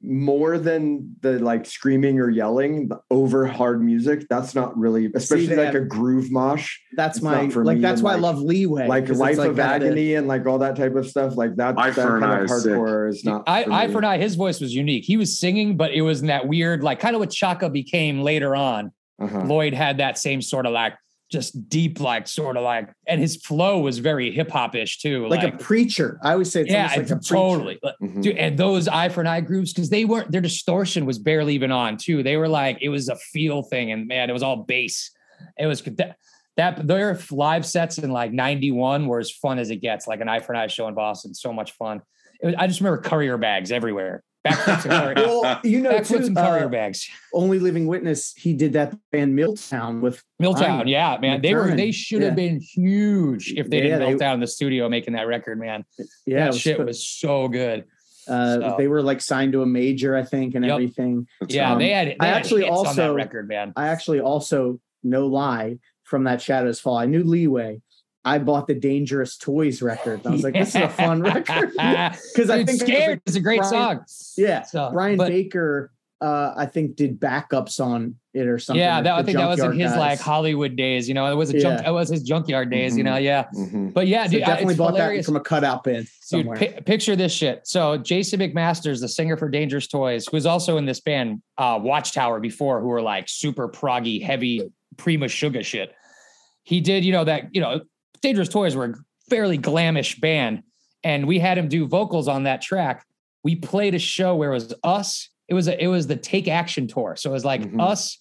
B: more than the like screaming or yelling the over hard music. That's not really, especially
A: they
B: like
A: have-
B: a groove mosh,
A: that's my
B: not for
A: like.
B: me,
A: That's
B: and
A: why I love Leeway.
B: like
A: 'cause it's
B: Life
A: like
B: of
A: got a-
B: Agony and like all that type of stuff. Like that,
D: Eye
B: that
D: for
B: kind
D: Eye
B: of
D: is sick.
B: hardcore is not.
C: I,
B: for
C: I
B: me.
C: for an eye, his voice was unique. He was singing, but it was in that weird, like kind of what Chaka became later on.
B: Uh-huh.
C: Lloyd had that same sort of like just deep, like sort of like, and his flow was very hip hop ish too.
A: like, a preacher. I always say it's
C: yeah,
A: like a preacher.
C: totally.
B: Mhm.
C: Dude, and those eye for an eye grooves, because they weren't their distortion was barely even on too. They were like it was a feel thing, and man, it was all bass. It was that, that their live sets in like '91 were as fun as it gets. Like an eye for an eye show in Boston, so much fun. It was, I just remember courier bags everywhere, backflips and courier,
A: Well, you know,
C: backflips
A: too,
C: and courier
A: uh,
C: bags.
A: Only Living Witness. He did that band Milltown with
C: Milltown,
A: Ryan
C: yeah, man. They were they should
A: yeah.
C: have been huge if they
A: Yeah,
C: didn't
A: melt
C: Milltown in the studio making that record, man.
A: yeah,
C: that
A: was
C: shit
A: fu-
C: was so good.
A: Uh,
C: So-
A: They were like signed to a major, I think, and
C: Yep.
A: everything.
C: Yeah,
A: Um,
C: they had. They
A: I
C: had
A: actually
C: hits on that
A: also-
C: record, man.
A: I actually also, no lie, from that Shadows Fall, I knew Leeway. I bought the Dangerous Toys record. I was like, this is a fun record. Because I
C: Dude,
A: think it
C: scared
A: a-
C: is a great
A: Brian-
C: song.
A: yeah,
C: So,
A: Brian
C: but-
A: Baker uh, I think did backups on it or something.
C: yeah,
A: like
C: that, I think that was in his
A: guys.
C: like Hollywood days. You know, it was a junk.
A: Yeah.
C: It was his junkyard days. You
B: Mhm.
C: know, yeah.
B: Mhm.
C: But yeah,
A: So
C: dude, I-
A: definitely
C: it's
A: bought
C: hilarious.
A: that from a cutout bin
C: Dude,
A: somewhere.
C: pi- picture this shit. So Jason McMasters, the singer for Dangerous Toys, who was also in this band uh, Watchtower before, who were like super proggy, heavy Prima Sugar shit. He did, you know, that you know, Dangerous Toys were a fairly glamish band, and we had him do vocals on that track. We played a show where it was us. It was a, it was the Take Action tour. So it was like
B: Mhm.
C: us,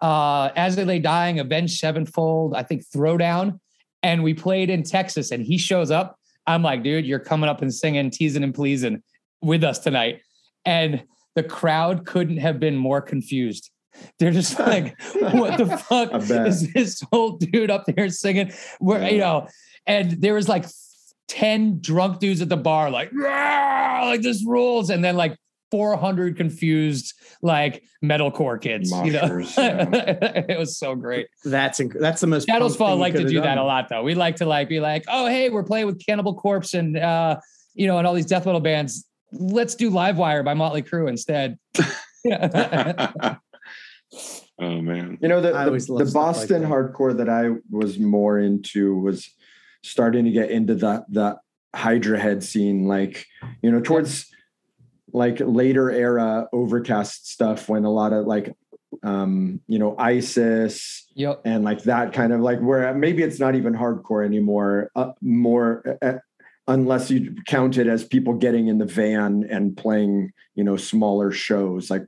C: uh, As They Lay Dying, Avenged Sevenfold, I think Throwdown, and we played in Texas. And he shows up. I'm like, dude, you're coming up and singing, teasing and pleasing with us tonight. And the crowd couldn't have been more confused. They're just like, what the fuck is this old dude up there singing? Where you know, and there was like 10 drunk dudes at the bar, like, like this rules, and then like 400 confused like metalcore kids. You know,
B: yeah.
C: it was so great.
A: That's inc- that's the most.
C: Shadows Fall like to
A: could've
C: do that a lot though. We like to like be like, oh hey, we're playing with Cannibal Corpse and uh, you know, and all these death metal bands. Let's do Livewire by Motley Crue instead. Yeah.
D: oh man.
B: You know, the, the, the
A: stuff like
B: Boston hardcore that I was more into was starting to get into the the Hydra head scene, like, you know, towards like later era overcast stuff when a lot of like um, you know, ISIS
C: yep.
B: and like that kind of like where maybe it's not even hardcore anymore, uh, more uh, unless you count it as people getting in the van and playing, you know, smaller shows. Like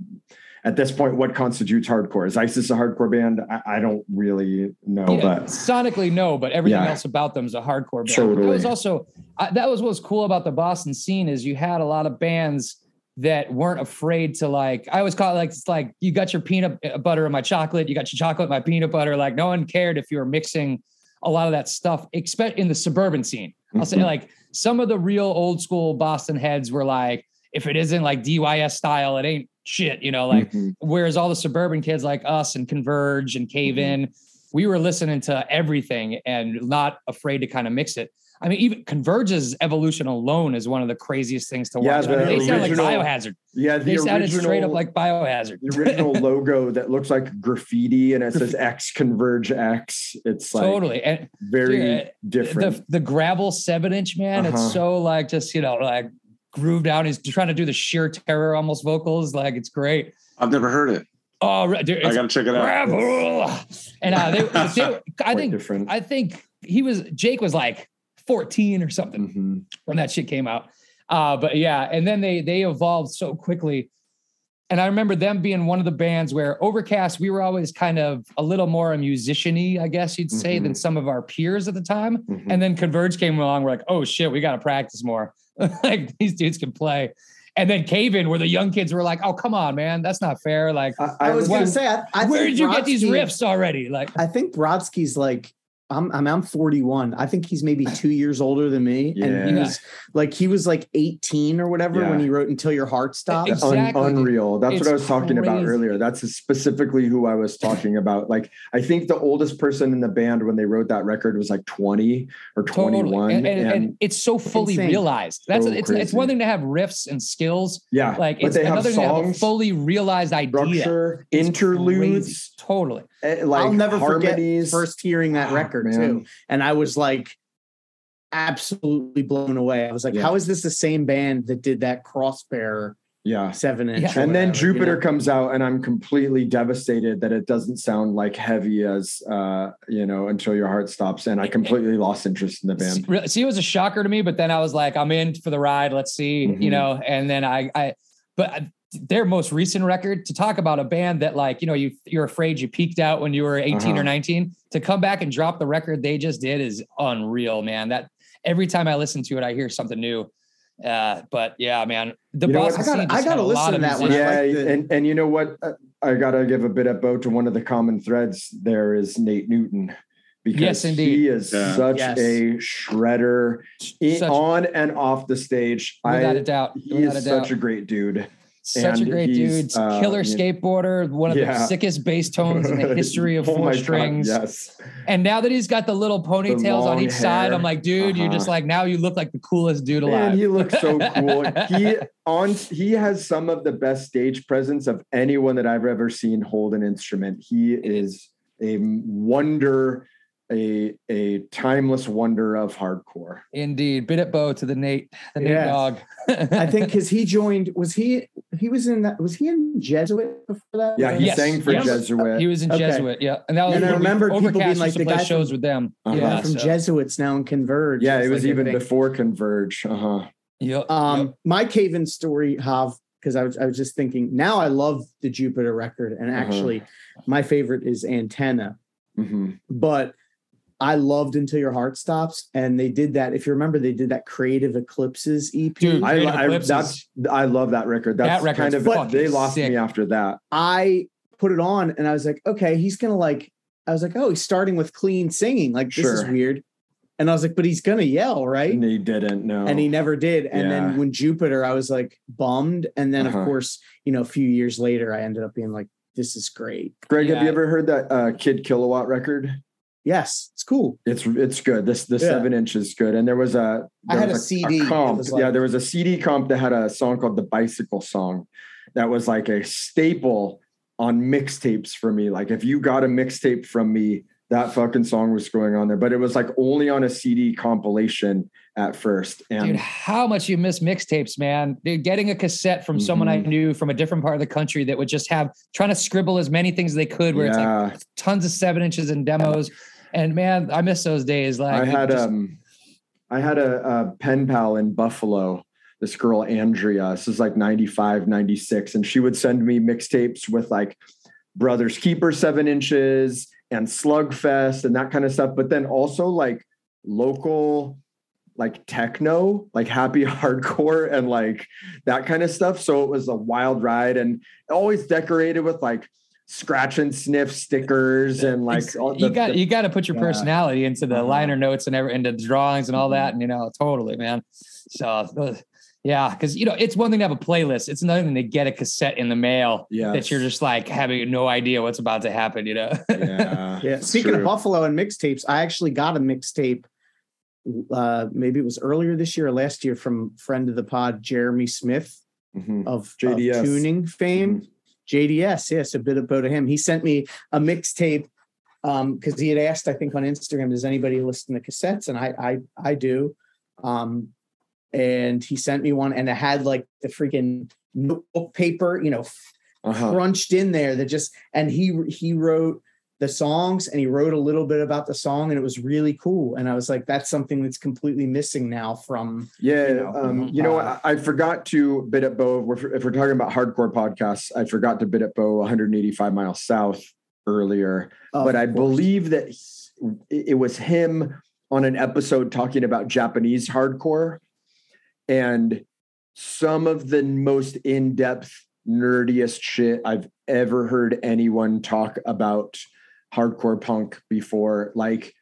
B: at this point, what constitutes hardcore? Is ISIS a hardcore band? I, I don't really know,
C: Yeah,
B: but
C: sonically no, but everything
B: Yeah.
C: else about them is a hardcore band. That
B: Totally.
C: was also I, that was what's cool about the Boston scene is you had a lot of bands that weren't afraid to like. I always call it like it's like you got your peanut butter and my chocolate, you got your chocolate, and my peanut butter. Like no one cared if you were mixing a lot of that stuff, expect in the suburban scene. I'll say
B: Mhm.
C: like some of the real old school Boston heads were like, if it isn't like DYS style, it ain't shit, you know, like
B: Mhm.
C: whereas all the suburban kids like us and Converge and Cave In, we were listening to everything and not afraid to kind of mix it. I mean, even Converge's evolution alone is one of the craziest things to
B: Yeah,
C: watch. I mean,
B: the
C: they sound like Biohazard.
B: yeah, the
C: They sounded
B: original,
C: straight up like Biohazard.
B: the original logo that looks like graffiti and it says X Converge X. It's like
C: totally. And
B: very
C: Dude,
B: different.
C: the the gravel seven inch man,
B: Uh-huh.
C: it's so like just you know like grooved out. He's trying to do the sheer terror almost vocals. Like it's great.
D: I've never heard it.
C: Oh, dude,
D: I gotta check it out.
C: And uh, they, they were- I think
B: different.
C: I think he was Jake was like 14 or something
B: Mhm.
C: when that shit came out. Uh, but yeah, and then they they evolved so quickly. And I remember them being one of the bands where Overcast, we were always kind of a little more a musician-y, I guess you'd say, than some of our peers at the time.
B: Mhm.
C: And then Converge came along. We're like, oh shit, we got to practice more. like these dudes can play. And then Cave In, where the young kids were like, oh, come on, man, that's not fair. Like,
B: I,
A: I was
C: Where-
A: gonna say, I, I
C: where did you get these riffs already? Like,
A: I think Brodsky's like I'm I'm I'm 41. I think he's maybe two years older than me, and he was like he was like 18 or whatever when he wrote "Until Your Heart Stops."
C: Ex-
B: Un- unreal. That's
C: It's
B: what I was talking about earlier. That's specifically who I was talking about. Like, I think the oldest person in the band when they wrote that record was like 20 or 21.
C: totally. And, and,
B: and,
C: and it's so fully
A: Insane.
C: realized. That's
B: So
C: it's it's one thing to have riffs and skills.
B: yeah,
C: Like
B: but
C: it's
B: they have
C: another thing to have a
B: songs,
C: fully realized idea.
B: structure,
C: It's
B: interludes,
C: crazy. Totally.
B: Eh, like
A: I'll never
B: harmonies.
A: forget first hearing that
B: Ah,
A: record
B: man.
A: too, and I was like absolutely blown away. I was like,
B: Yeah.
A: "How is this the same band that did that Crossbear
B: Yeah.
A: seven inch?"
C: Yeah.
A: or
B: And then
A: whatever, you
B: Jupiter
A: know?
B: comes out, and I'm completely devastated that it doesn't sound like heavy as uh, you know, until your heart stops. And I completely lost interest in the band.
C: really- see, it was a shocker to me, but then I was like, I'm in for the ride. Let's see,
B: Mhm.
C: you know. And then I, I, but their most recent record to talk about a band that like you know you you're afraid you peaked out when you were 18
B: Uh-huh.
C: or 19 to come back and drop the record they just did is unreal, man. That every time I listen to it, I hear something new. Uh, but yeah, man, the
B: You know what?
A: I gotta- I gotta
C: had a lot
A: listen to that one.
B: yeah,
A: like the-
B: and and you know what? Uh, I gotta give a bit of bow to one of the common threads. There is Nate Newton because
C: Yes, indeed.
B: he is
D: Yeah.
B: such
A: Yes.
B: a shredder
C: Such-
B: on and off the stage.
C: Without
B: I,
C: a doubt,
B: he is
C: a doubt.
B: such a great dude.
C: Such a great dude.
B: uh,
C: Killer skateboarder, one of the sickest bass tones in the history of
B: Oh
C: four
B: God,
C: strings.
B: yes.
C: And now that he's got the little ponytails on
B: long
C: each side. I'm like, dude, you're just
B: Uh-huh.
C: like now you look like the coolest dude alive.
B: Man, he looks so cool. he on he has some of the best stage presence of anyone that I've ever seen hold an instrument. He is a wonder, a a timeless wonder of hardcore.
C: Indeed. Bit at bow to the Nate, the Nate
A: Yes.
C: dog.
A: I think because he joined, was he? He was in that. Was he in Jesuit before that?
B: Yeah, he
C: Yes,
B: sang for
C: yes.
B: Jesuit.
C: he was in
A: Okay.
C: Jesuit, yeah. And that was
A: And I remember people
C: Overcast
A: being like,
C: used to
A: the
C: play
A: guy
C: shows
A: from-
C: with them.
B: Uh-huh.
C: Yeah.
A: from
C: so-
A: Jesuits now in Converge.
B: yeah, it
A: It's
B: was
A: like
B: even before Converge. Uh-huh.
C: Yep,
A: Um,
C: yep.
A: my Cave In story, Hav, because I was I was just thinking. Now I love the Jupiter record, and
B: Uh-huh.
A: actually, my favorite is Antenna.
B: hmm
A: But I loved Until Your Heart Stops, and they did that. If you remember, they did that Creative Eclipses EP.
C: Dude,
B: I,
C: Creative
B: I
C: Eclipses.
B: that's I love that record. That's
C: record's
B: kind of
C: fucking
B: they lost
C: sick.
B: me after that.
A: I put it on, and I was like, okay, he's gonna like. I was like, oh, he's starting with clean singing. Like this is weird. And I was like, but he's gonna yell, right?
B: And he didn't no.
A: and he never did. And
B: Yeah.
A: then when Jupiter, I was like bummed. And then
B: Uh-huh.
A: of course, you know, a few years later, I ended up being like, this is great.
B: Greg, have you ever heard that uh, Kid Kilowatt record?
A: Yes, it's cool.
B: It's it's good. This the
A: Yeah.
B: seven inch is good. And there was a
A: I
B: there
A: had
B: was
A: a CD. It
B: comp.
A: was
B: yeah, there was a CD comp that had a song called the Bicycle Song that was like a staple on mixtapes for me. Like if you got a mixtape from me, that fucking song was going on there. But it was like only on a CD compilation at first. And
C: Dude, how much you miss mixtapes, man. Dude, getting a cassette from someone I
B: Mhm.
C: knew from a different part of the country that would just have trying to scribble as many things as they could, where it's like tons of seven inches and demos. And man, I miss those days. Like
B: I had
C: just-
B: um I had a, a pen pal in Buffalo, this girl Andrea. This is like 95, 96. And she would send me mixtapes with like Brothers Keeper seven inches and Slugfest and that kind of stuff. But then also like local like techno, like happy hardcore and like that kind of stuff. So it was a wild ride and always decorated with like scratch and sniff stickers and like
C: Ex-
B: all
C: you got
B: the-
C: you got to put your
B: yeah.
C: personality into the
B: Uh-huh.
C: liner notes and every into the drawings and all that, and you know, totally, man. So, uh, yeah, because you know, it's one thing to have a playlist; it's another thing to get a cassette in the mail
B: Yes.
C: that you're just like having no idea what's about to happen. You know?
B: yeah.
A: Yeah.
B: it's
A: Speaking of. Buffalo and mixtapes, I actually got a mixtape. Uh, maybe it was earlier this year or last year from friend of the pod, Jeremy Smith
B: Mhm.
A: of, of tuning fame. JDS, yes, a bit about him. He sent me a mixtape um because he had asked, I think, on Instagram, does anybody listen to cassettes? And I I I do. Um and he sent me one and it had like the freaking notebook paper, you know,
B: Uh-huh.
A: crunched in there that just and he he wrote the songs and he wrote a little bit about the song and it was really cool and i was like that's something that's completely missing now from
B: Yeah,
A: you know,
B: um, you know,
A: uh,
B: I, I forgot to bid at Bow. We're, if we're talking about hardcore podcasts, I forgot to bid at Bow 185 miles south earlier. but I
A: course.
B: believe that he- it was him on an episode talking about Japanese hardcore, and some of the most in-depth, nerdiest shit I've ever heard anyone talk about hardcore punk before, like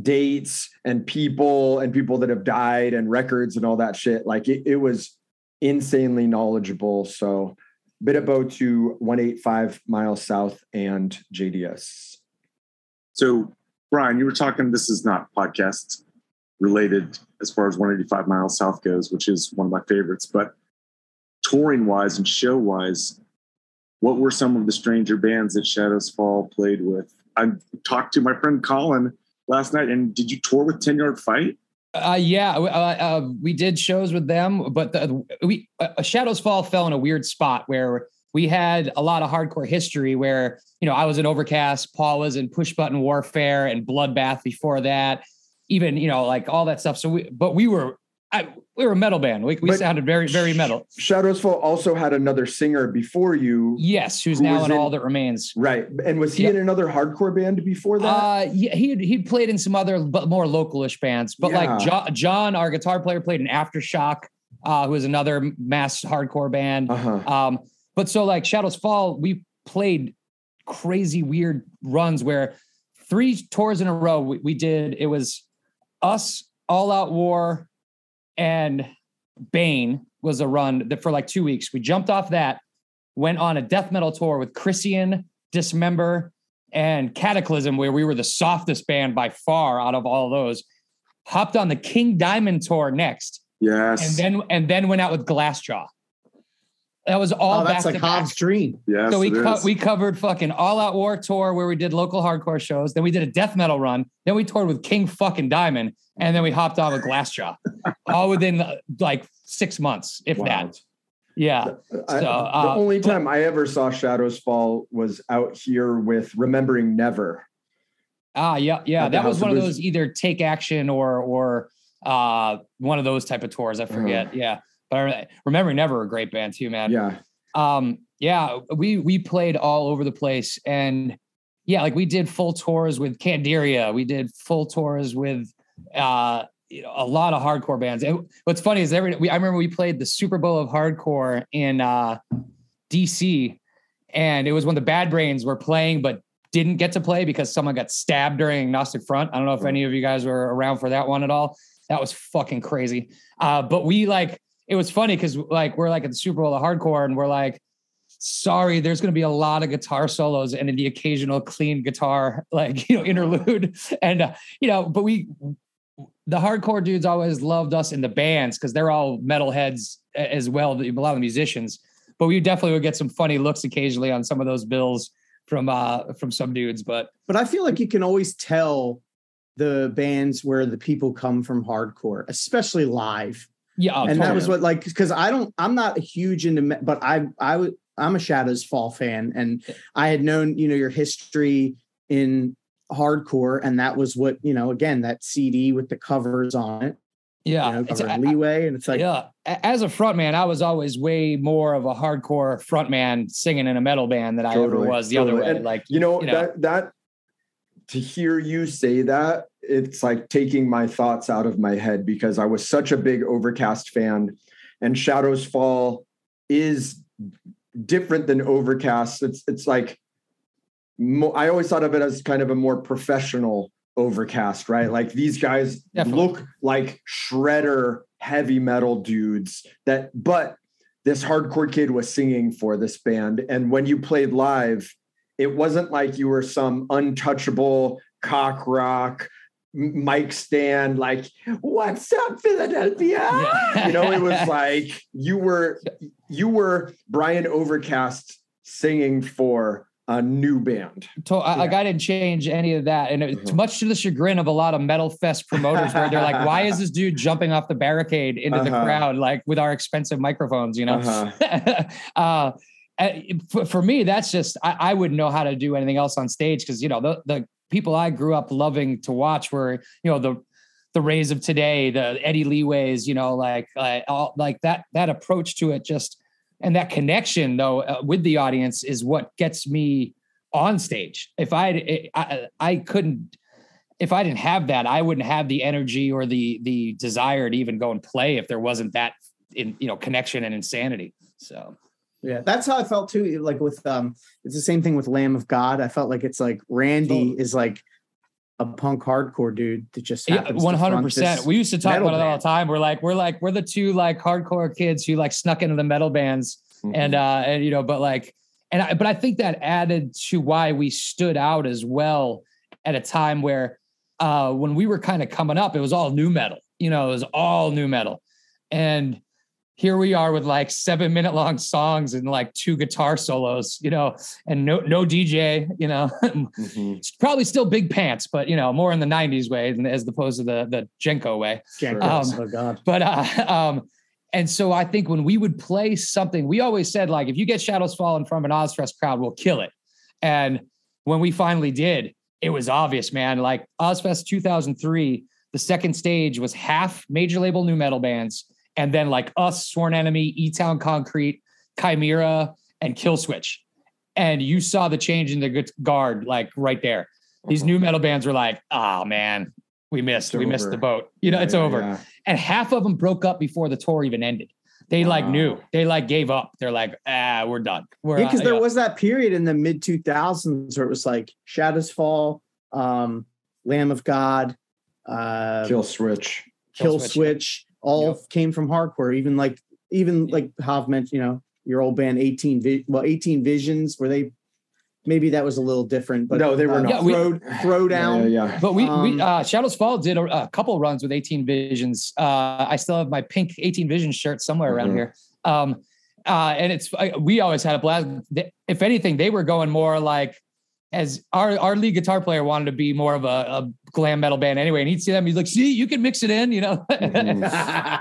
B: dates and people and people that have died and records and all that shit. Like it, it was insanely knowledgeable. So Bidabo to 185 miles south and JDS.
D: So, Brian, you were talking. This is not podcast related as far as 185 miles south goes, which is one of my favorites. But touring wise and show wise, what were some of the stranger bands that Shadows Fall played with? I talked to my friend Colin last night, and did you tour with 10 Yard Fight?
C: Uh, yeah, uh, uh, we did shows with them, but the, we uh, Shadows Fall fell in a weird spot where we had a lot of hardcore history. Where you know I was in Overcast, Paul was in Push Button Warfare and Bloodbath before that, even you know like all that stuff. So we, but we were I, we were a metal band. We, we
B: But-
C: sounded very very metal.
B: Shadows Fall also had another singer before you.
C: Yes, who's
B: Who
C: now in
B: in-
C: All That Remains.
B: Right. And was he
C: Yeah.
B: in another hardcore band before that?
C: Uh, yeah, he'd he'd played in some other but more localish bands, but like
B: Yeah.
C: John, John, our guitar player, played in Aftershock, uh, who was another mass hardcore band.
B: uh-huh.
C: Um, but so like Shadows Fall, we played crazy weird runs where three tours in a row we, we did. It was us, All Out War, and Bane was a run that for like two weeks. We jumped off that, went on a death metal tour with Krisiun, Dismember, and Kataklysm, where we were the softest band by far out of all of those. Hopped on the King Diamond tour next,
D: Yes.
C: and then and then went out with Glassjaw. That was all
A: Oh,
C: back
A: that's
C: to
A: like
C: back.
A: Hobbs' dream.
D: Yeah.
C: So we
D: it
C: co- we covered fucking All Out War tour where we did local hardcore shows. Then we did a death metal run. Then we toured with King fucking Diamond, and then we hopped on with Glassjaw, all within uh, like six months, if
B: Wow.
C: that. Yeah,
B: I-
C: So, uh,
B: the only
C: but-
B: time I ever saw Shadows Fall was out here with Remembering Never.
C: ah, yeah, yeah. That was
B: House
C: one
B: of
C: of those either take action or or uh one of those type of tours. I forget. Yeah, but I remember never a great band too, man.
B: Yeah.
C: um yeah we we played all over the place and yeah like we did full tours with candiria we did full tours with uh you know, a lot of hardcore bands. And what's funny is every we, i remember we played the super bowl of hardcore in uh dc and it was when the bad brains were playing but didn't get to play because someone got stabbed during agnostic front. I don't know if any of you guys were around for that one at all. That was fucking crazy. Uh but we like it was funny because like we're like at the Super Bowl of hardcore and we're like, sorry, there's going to be a lot of guitar solos and the occasional clean guitar like you know interlude and uh, you know, but we the hardcore dudes always loved us in the bands because they're all metalheads as well. A lot of the musicians, but we definitely would get some funny looks occasionally on some of those bills from uh from some dudes. But
A: But I feel like you can always tell the bands where the people come from hardcore, especially live.
C: Yeah,
A: and that was what like because I don't I'm not a huge into me- but I I would I'm a Shadows Fall fan and I had known you know your history in hardcore and that was what you know again that CD with the covers on it
C: yeah.
A: you know,
C: It's-
A: cover
C: I-
A: leeway and it's like
C: yeah, as a frontman, I was always way more of a hardcore frontman singing in a metal band than I ever was the other way.
B: And,
C: Like,
B: You know,
C: You know.
B: that that to hear you say that, it's like taking my thoughts out of my head because I was such a big Overcast fan, and Shadows Fall is different than Overcast. It's it's like I always thought of it as kind of a more professional Overcast, right? Like these guys
C: Definitely.
B: look like shredder heavy metal dudes that, but this hardcore kid was singing for this band, and when you played live it wasn't like you were some untouchable cock rock mic stand like what's up philadelphia
C: Yeah.
B: you know it was like you were you were brian overcast singing for a new band
C: to, I, like I didn't change any of that, and it,
B: Mhm.
C: much to the chagrin of a lot of metal fest promoters, where they're like, "Why is this dude jumping off the barricade into the
B: Uh-huh.
C: crowd like with our expensive microphones?" You know.
B: Uh-huh.
C: uh, uh, for, for me, that's just I, I wouldn't know how to do anything else on stage because you know the the people I grew up loving to watch were you know the the Rays of today, the Eddie Leeways, you know, like uh, all, like that that approach to it just and that connection though uh, with the audience is what gets me on stage. If I I I couldn't if I didn't have that, I wouldn't have the energy or the the desire to even go and play if there wasn't that in you know connection and insanity. So
A: Yeah, that's how I felt too. Like with um, it's the same thing with Lamb of God. I felt like it's like Randy
C: Totally.
A: is like a punk hardcore dude that just
C: Yeah,
A: happens 100%.
C: We used to talk about it all the time. We're like, we're like, we're the two like hardcore kids who like snuck into the metal bands,
B: Mm-hmm.
C: and uh, and you know, but like, and I, but I think that added to why we stood out as well at a time where, uh, when we were kind of coming up, it was all new metal. You know, it was all new metal, and here we are with like seven minute long songs and like two guitar solos. You know, and no no DJ. You know.
B: Mhm.
C: It's probably still big pants, but you know, more in the '90s way than as opposed to the the JNCO way.
A: Jenkins.
C: Um,
A: oh God.
C: But uh, um, and so I think when we would play something, we always said like, if you get Shadows Fall from an Ozzfest crowd, we'll kill it. And when we finally did, it was obvious, man. Like Ozzfest 2003, the second stage was half major label new metal bands, and then like us, Sworn Enemy, E Town Concrete, Chimaira, and Kill Switch. And you saw the change in the guard, like right there. These new metal bands were like, oh man, we missed,
B: It's
C: we missed the boat. You know,
B: Yeah,
C: it's
B: yeah,
C: over.
B: yeah.
C: And half of them broke up before the tour even ended. They like knew. They like gave up. They're like, ah, we're done. We're
A: Yeah, because
C: uh,
A: there
C: yeah.
A: was that period in the mid 2000s where it was like Shadows Fall, um, Lamb of God, uh,
B: kill switch
A: Kill
C: Kill Switch,
A: Switch, all
C: Yep.
A: came from hardcore. Even like even like Hav mentioned, you know, your old band 18 Vi- well 18 Visions were they maybe that was a little different but
B: No, they were
A: uh,
B: not.
C: Yeah, we-
A: throw, throw
B: Yeah,
A: down
B: yeah, yeah.
C: But we,
A: Um,
C: we uh, Shadows Fall did a, a couple runs with 18 Visions. Uh, I still have my pink 18 Visions shirt somewhere around
B: Mhm.
C: here. Um, uh, and it's I, we always had a blast. If anything, they were going more like as our our lead guitar player wanted to be more of a, a glam metal band anyway, and he'd see them, he's like, "See, you can mix it in," you know.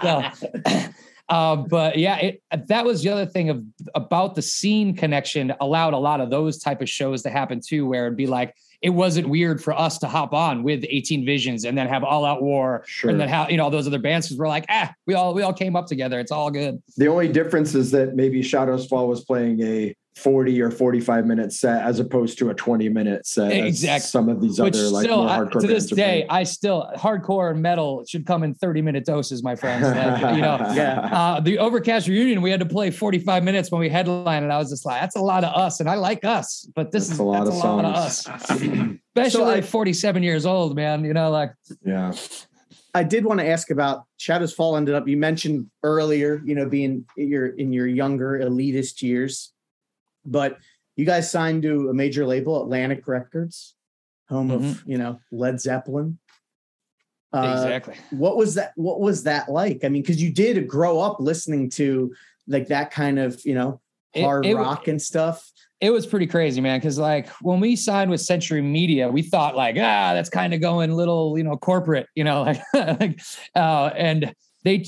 C: So, uh, but yeah, it, that was the other thing of about the scene connection allowed a lot of those type of shows to happen too, where it'd be like it wasn't weird for us to hop on with 18 Visions and then have All Out War
B: Sure.
C: and then how you know all those other bands because we're like ah we all we all came up together it's all good
B: The only difference is that maybe Shadows Fall was playing a 40 or 45 minute set as opposed to a 20 minute set. as
C: Exact-
B: Some of these
C: which
B: other like
C: still
B: more
C: I- to this day. I still hardcore metal should come in 30 minute doses my friends Like, you know
A: Yeah.
C: uh, the Overcast reunion, we had to play 45 minutes when we headline, and I was just like, that's a lot of us. And I like us, but this
B: That's
C: is
B: a lot
C: that's
B: of
C: a lot of us. Especially
A: So I-
C: 47 years old, man. You know, like
B: yeah.
A: I did want to ask about Shadows Fall ended up you mentioned earlier, you know, being in your in your younger elitist years. But you guys signed to a major label, Atlantic Records, home of,
C: Mm-hmm.
A: you know, Led Zeppelin. Uh,
C: exactly.
A: what was that what was that like i mean because you did grow up listening to like that kind of you know hard
C: it-
A: rock and stuff
C: It was pretty crazy, man. Cause like when we signed with Century Media, we thought like, ah, that's kind of going little, you know, corporate, you know, like, like uh, and they,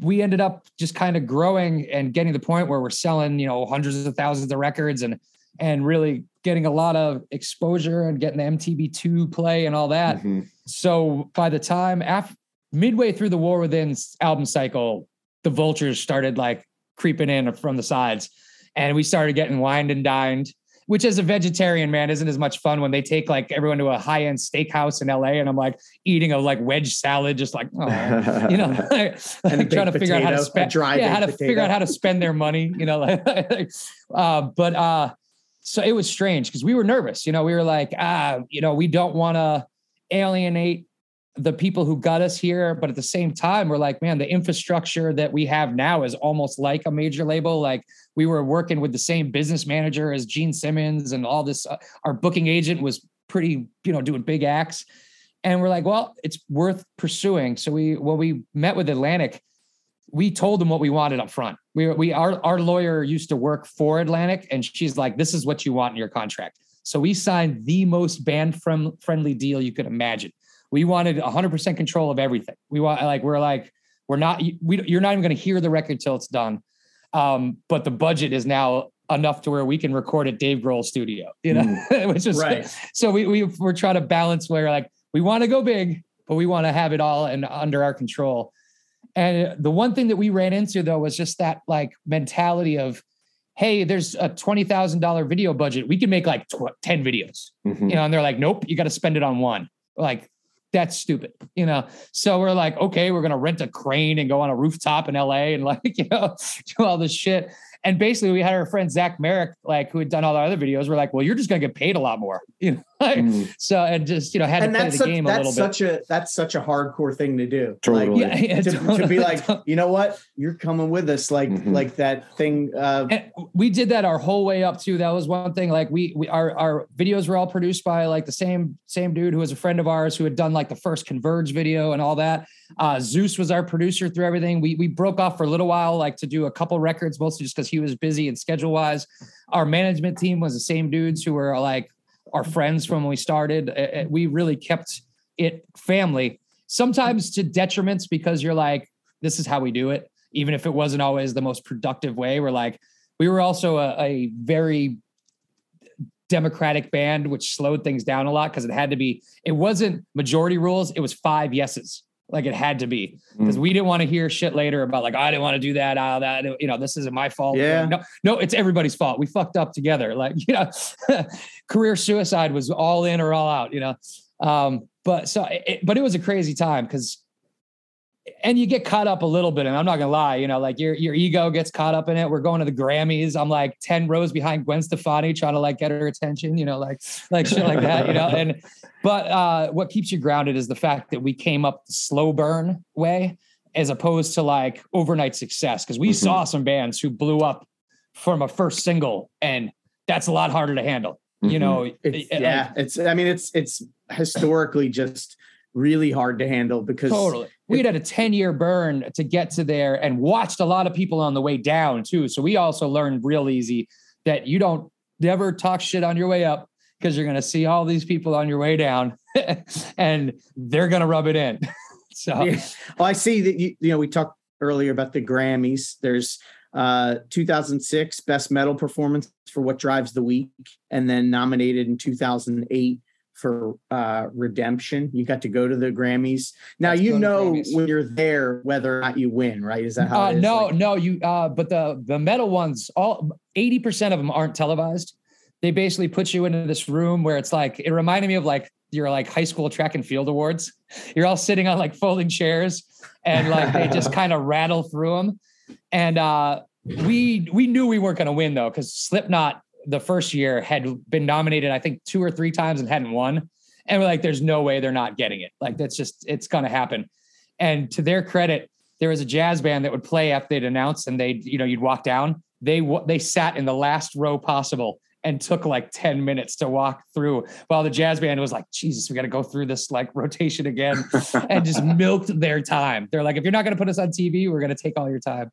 C: we ended up just kind of growing and getting to the point where we're selling, you know, hundreds of thousands of records and, and really getting a lot of exposure and getting the MTV2 play and all that.
B: Mhm.
C: So by the time after midway through the War Within album cycle, the vultures started like creeping in from the sides, and we started getting wined and dined. Which, as a vegetarian man, isn't as much fun when they take like everyone to a high end steakhouse in LA, and I'm like eating a like wedge salad, just like oh, you know, like,
A: And a
C: trying to
A: baked
C: figure out how to spend, yeah, how to
A: baked
C: figure out how to spend their money, you know, like, uh, but uh, so it was strange because we were nervous, you know, we were like, ah, you know, we don't want to alienate the people who got us here, but at the same time, we're like, man, the infrastructure that we have now is almost like a major label. Like we were working with the same business manager as Gene Simmons and all this. Uh, our booking agent was pretty, you know, doing big acts. And we're like, well, it's worth pursuing. So we, when we met with Atlantic, we told them what we wanted up front. We, we, our, our lawyer used to work for Atlantic, and she's like, this is what you want in your contract. So we signed the most band friendly deal you could imagine. We wanted 100% control of everything. We want like we're like we're not we you're not even going to hear the record till it's done. Um, but the budget is now enough to where we can record at Dave Grohl studio, you know, which is
A: Right.
C: So we, we we're trying to balance where like we want to go big, but we want to have it all and under our control. And the one thing that we ran into though was just that like mentality of, hey, there's a twenty thousand dollar video budget. We can make like tw- ten videos
B: Mhm.
C: you know, and they're like, nope, you got to spend it on one. Like, that's stupid, you know. So we're like, okay, we're gonna rent a crane and go on a rooftop in LA and like, you know, do all this shit. And basically, we had our friend Zach Merrick, like who had done all our other videos. We're like, well, you're just gonna get paid a lot more, you know. Like,
B: Mhm.
C: So and just you know had
A: and
C: to play the
A: such,
C: game a little
A: that's
C: bit.
A: such a that's such a hardcore thing to do
B: Totally.
C: yeah, yeah,
A: like, to, to be like you know what you're coming with us like
B: Mhm.
A: like that thing uh
C: we did that our whole way up too. That was one thing. Like we, we our our videos were all produced by like the same same dude who was a friend of ours who had done like the first Converge video and all that. Uh, Zeuss was our producer through everything. We we broke off for a little while, like to do a couple records, mostly just because he was busy and schedule wise. Our management team was the same dudes who were like our friends from when we started. Uh, uh, We really kept it family. Sometimes to detriments because you're like, this is how we do it, even if it wasn't always the most productive way. We're like we were also a, a very democratic band which slowed things down a lot because it had to be it wasn't majority rules it was five yeses like it had to be because
B: Mm.
C: we didn't want to hear shit later about like i didn't want to do that I that you know this isn't my fault
A: Yeah.
C: no no it's everybody's fault we fucked up together like you know career suicide was all in or all out you know um but so it, but it was a crazy time because and you get caught up a little bit, and I'm not gonna lie, you know, like your your ego gets caught up in it. We're going to the Grammys. I'm like 10 rows behind Gwen Stefani trying to like get her attention, you know, like like shit like that, you know. And but uh what keeps you grounded is the fact that we came up the slow burn way. as opposed to like overnight success. Cause we
B: Mhm.
C: saw some bands who blew up from a first single and that's a lot harder to handle. You
B: Mhm.
C: know,
A: It's,
C: it- it-
A: yeah, it's. I mean, it's it's historically just really hard to handle because
C: Totally. We'd had a 10 year burn to get to there and watched a lot of people on the way down too. So we also learned real easy that you don't never talk shit on your way up because you're going to see all these people on your way down and they're going to rub it in. so
A: Yeah. Well, I see that you, you know, we talked earlier about the Grammys. There's uh 2006 best metal performance for What Drives the Weak, and then nominated in 2008 for uh Redemption. You got to go to the Grammys. Now you know when you're there whether or not you win, right? Is that how?
C: uh,
A: it is?
C: no,
A: Like-
C: no, you uh but the the metal ones all 80% of them aren't televised. They basically put you into this room where it's like it reminded me of like your like high school track and field awards. You're all sitting on like folding chairs and like they just kind of rattle through them. And uh we we knew we weren't going to win though cuz Slipknot the first year had been nominated I think two or three times and hadn't won. And we're like there's no way they're not getting it. Like that's just it's going to happen. And to their credit, there was a jazz band that would play after they'd announced and they'd you know you'd walk down they they sat in the last row possible and took like 10 minutes to walk through while the jazz band was like jesus we got to go through this like rotation again and just milked their time they're like if you're not going to put us on tv we're going to take all your time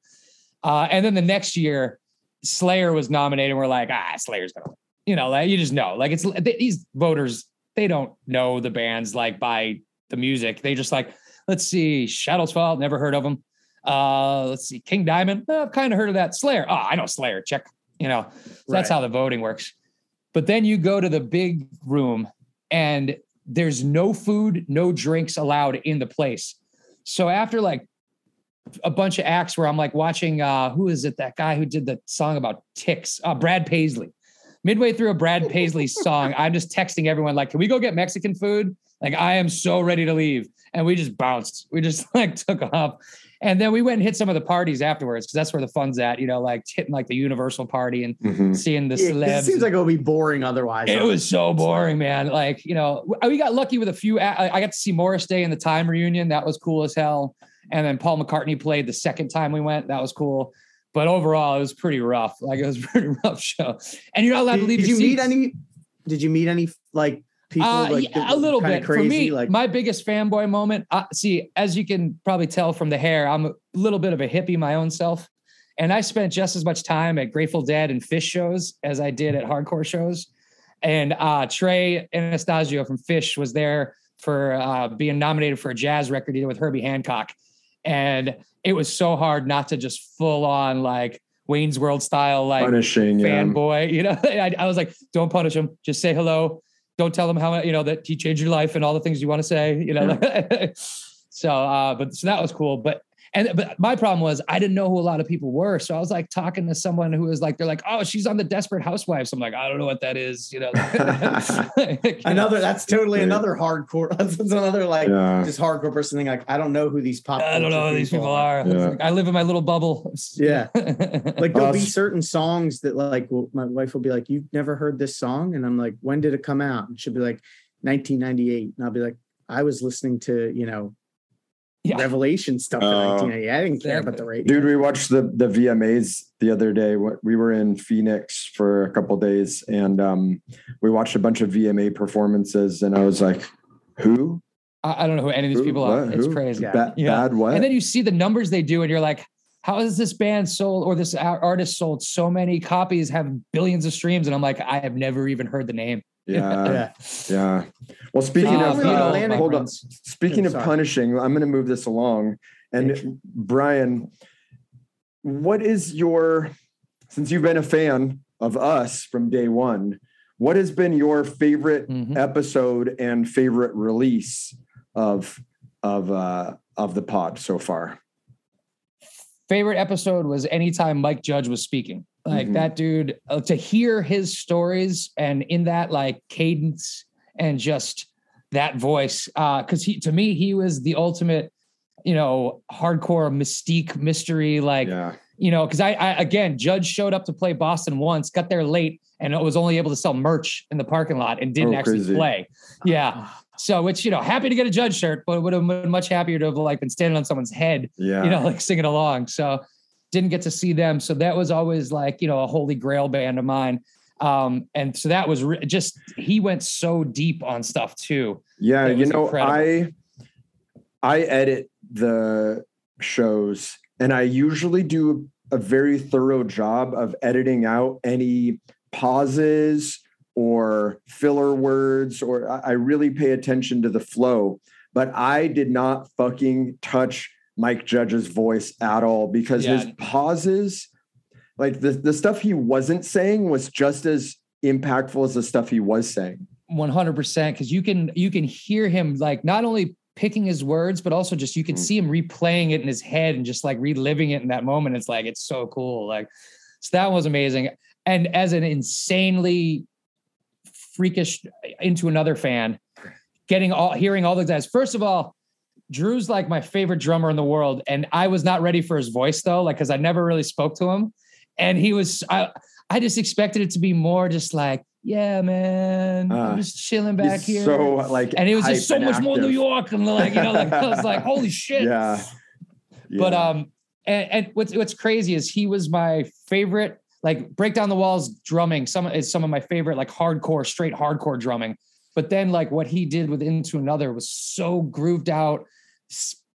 C: uh, and then the next year slayer was nominated and we're like ah slayer's to win you know like you just know like it's these voters they don't know the bands like by the music they just like let's see shadows fall never heard of them uh, let's see, King Diamond. Uh, I've kind of heard of that. Slayer. Oh, I know Slayer. Check. You know, so that's
A: Right.
C: how the voting works. But then you go to the big room, and there's no food, no drinks allowed in the place. So after like a bunch of acts where I'm like watching, uh, who is it? That guy who did the song about ticks, uh, Brad Paisley. Midway through a Brad Paisley song, I'm just texting everyone like, "Can we go get Mexican food?" Like I am so ready to leave, and we just bounced. We just like took off. And then we went and hit some of the parties afterwards because that's where the fun's at, you know, like hitting like the Universal party and
B: Mhm.
C: seeing the
A: Yeah, 'cause
C: celebs.
A: it seems like it would be boring otherwise.
C: it was so boring, man. Like, you know, we got lucky with a few. I I got to see Morris Day in the Time reunion. That was cool as hell. And then Paul McCartney played the second time we went. That was cool. But overall, it was pretty rough. Like it was a pretty rough show. And you're not allowed
A: Did,
C: to leave
A: did you meet any? Did you meet any like people?
C: Uh,
A: like
C: yeah, a little bit for me.
A: Like
C: my biggest fanboy moment. Uh, see, as you can probably tell from the hair, I'm a little bit of a hippie my own self, and I spent just as much time at Grateful Dead and Phish shows as I did at hardcore shows. And uh, Trey Anastasio from Phish was there for uh, being nominated for a jazz record he did with Herbie Hancock, and it was so hard not to just full on like Wayne's World style like
B: punishing yeah.
C: fanboy. You know, I, I was like, don't punish him. Just say hello. Don't tell him how you know that he changed your life and all the things you want to say. You know, so uh, but so that was cool. But and but my problem was I didn't know who a lot of people were. So I was like talking to someone who was like, they're like, oh, she's on the Desperate Housewives. I'm like, I don't know what that is. You know, You know?
A: another. That's totally
B: Yeah.
A: another hardcore. That's, that's another like
B: yeah.
A: just hardcore person thing. Like I don't know who these pop.
C: I don't know who these people are. It's
B: Yeah.
C: like, I live in my little bubble.
A: Yeah. Like there'll be certain songs that like well, my wife will be like, "You've never heard this song," and I'm like, "When did it come out?" And she'll be like, "1998," and I'll be like, "I was listening to you know
C: yeah.
A: Revelation stuff in
D: Oh.
A: 1998. I didn't care about the radio."
B: Dude, we watched the the VMAs the other day. What we were in Phoenix for a couple days, and um, we watched a bunch of VMA performances, and I was like, "Who?
C: I, I don't know who any of these
B: Who?
C: people are.
B: What?
C: It's
B: Who?
C: crazy.
A: Yeah.
B: Ba-
C: Yeah.
B: Bad what?"
C: And then you see the numbers they do, and you're like, how has this band sold or this artist sold so many copies, have billions of streams? And I'm like, I have never even heard the name.
B: Yeah,
A: yeah.
B: yeah. Well, speaking
C: Uh,
B: of, uh, hold on. Speaking
A: Oh,
B: of punishing, I'm going to move this along. And Brian, what is your, since you've been a fan of us from day one, what has been your favorite
C: Mhm.
B: episode and favorite release of of uh, of the pod so far?
C: Favorite episode was anytime Mike Judge was speaking. Like
B: Mhm.
C: that dude, uh, to hear his stories and in that like cadence and just that voice. Uh, cause he, to me, he was the ultimate, you know, hardcore mystique mystery, like,
B: yeah,
C: you know, because I, I again, Judge showed up to play Boston once, got there late, and was only able to sell merch in the parking lot and didn't
B: Oh,
C: actually
B: crazy.
C: play. Yeah, So, which you know, happy to get a judge shirt, but would have been much happier to have like been standing on someone's head,
B: Yeah.
C: you know, like singing along. So, didn't get to see them. So that was always like you know a holy grail band of mine. Um, and so that was re- just he went so deep on stuff too.
B: Yeah, you know,
C: incredible.
B: I I edit the shows and I usually do a very thorough job of editing out any pauses or filler words or I really pay attention to the flow. But I did not fucking touch Mike Judge's voice at all because his pauses, like the, the stuff he wasn't saying was just as impactful as the stuff he was saying.
C: 100% because you can you can hear him like not only picking his words but also just you can
B: Mm.
C: see him replaying it in his head and just like reliving it in that moment it's like it's so cool like so that was amazing and as an insanely freakish into another fan getting all hearing all the guys first of all drew's like my favorite drummer in the world and i was not ready for his voice though like because i never really spoke to him and he was i i just expected it to be more just like yeah man
B: Uh,
C: i'm just chilling back here
B: So like
C: and it was just so much more New. York, and like you know, like I was like, holy shit.
B: Yeah.
C: But um, and, and what's what's crazy is he was my favorite. Like break down the walls drumming. Some is some of my favorite like hardcore, straight hardcore drumming. But then like what he did with Into Another was so grooved out,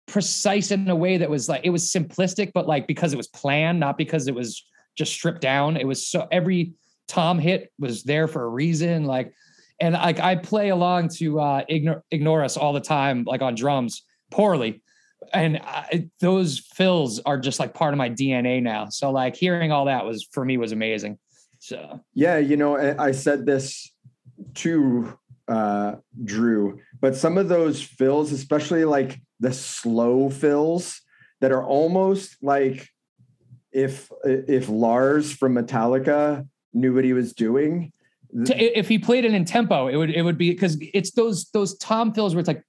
C: precise in a way that was like it was simplistic, but like because it was planned, not because it was just stripped down. It was so every tom hit was there for a reason. Like and like I play along to uh, ignore Ignaurus all the time, like on drums, poorly, and I, those fills are just like part of my DNA now. So like hearing all that was for me was amazing. So
B: Yeah, you know, I I said this to uh, Drew, but some of those fills, especially like the slow fills that are almost like if if Lars from Metallica knew what he was doing.
C: to, if he played it in tempo, it would it would be because it's those those tom fills where it's like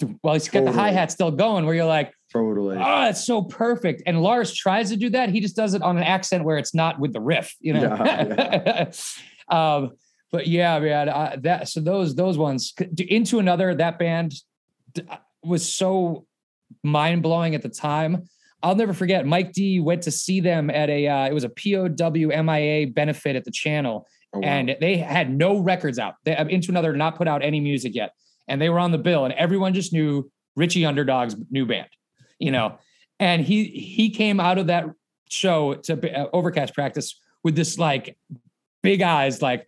C: "Ba-dum, ba-dum," he's got the hi hat still going, where you're like,
B: Totally.
C: oh, it's so perfect. And Lars tries to do that. He just does it on an accent where it's not with the riff, you know.
B: Yeah,
C: um, but yeah, man, I, that so those those ones into another that band was so mind blowing at the time. I'll never forget. Mike D went to see them at a uh, it was a POW MIA benefit at the channel,
B: Oh, wow.
C: and they had no records out. They uh, into another not put out any music yet, and they were on the bill, and everyone just knew Richie Underdog's new band, you know. And he he came out of that show to uh, Overcast practice with this like big eyes, like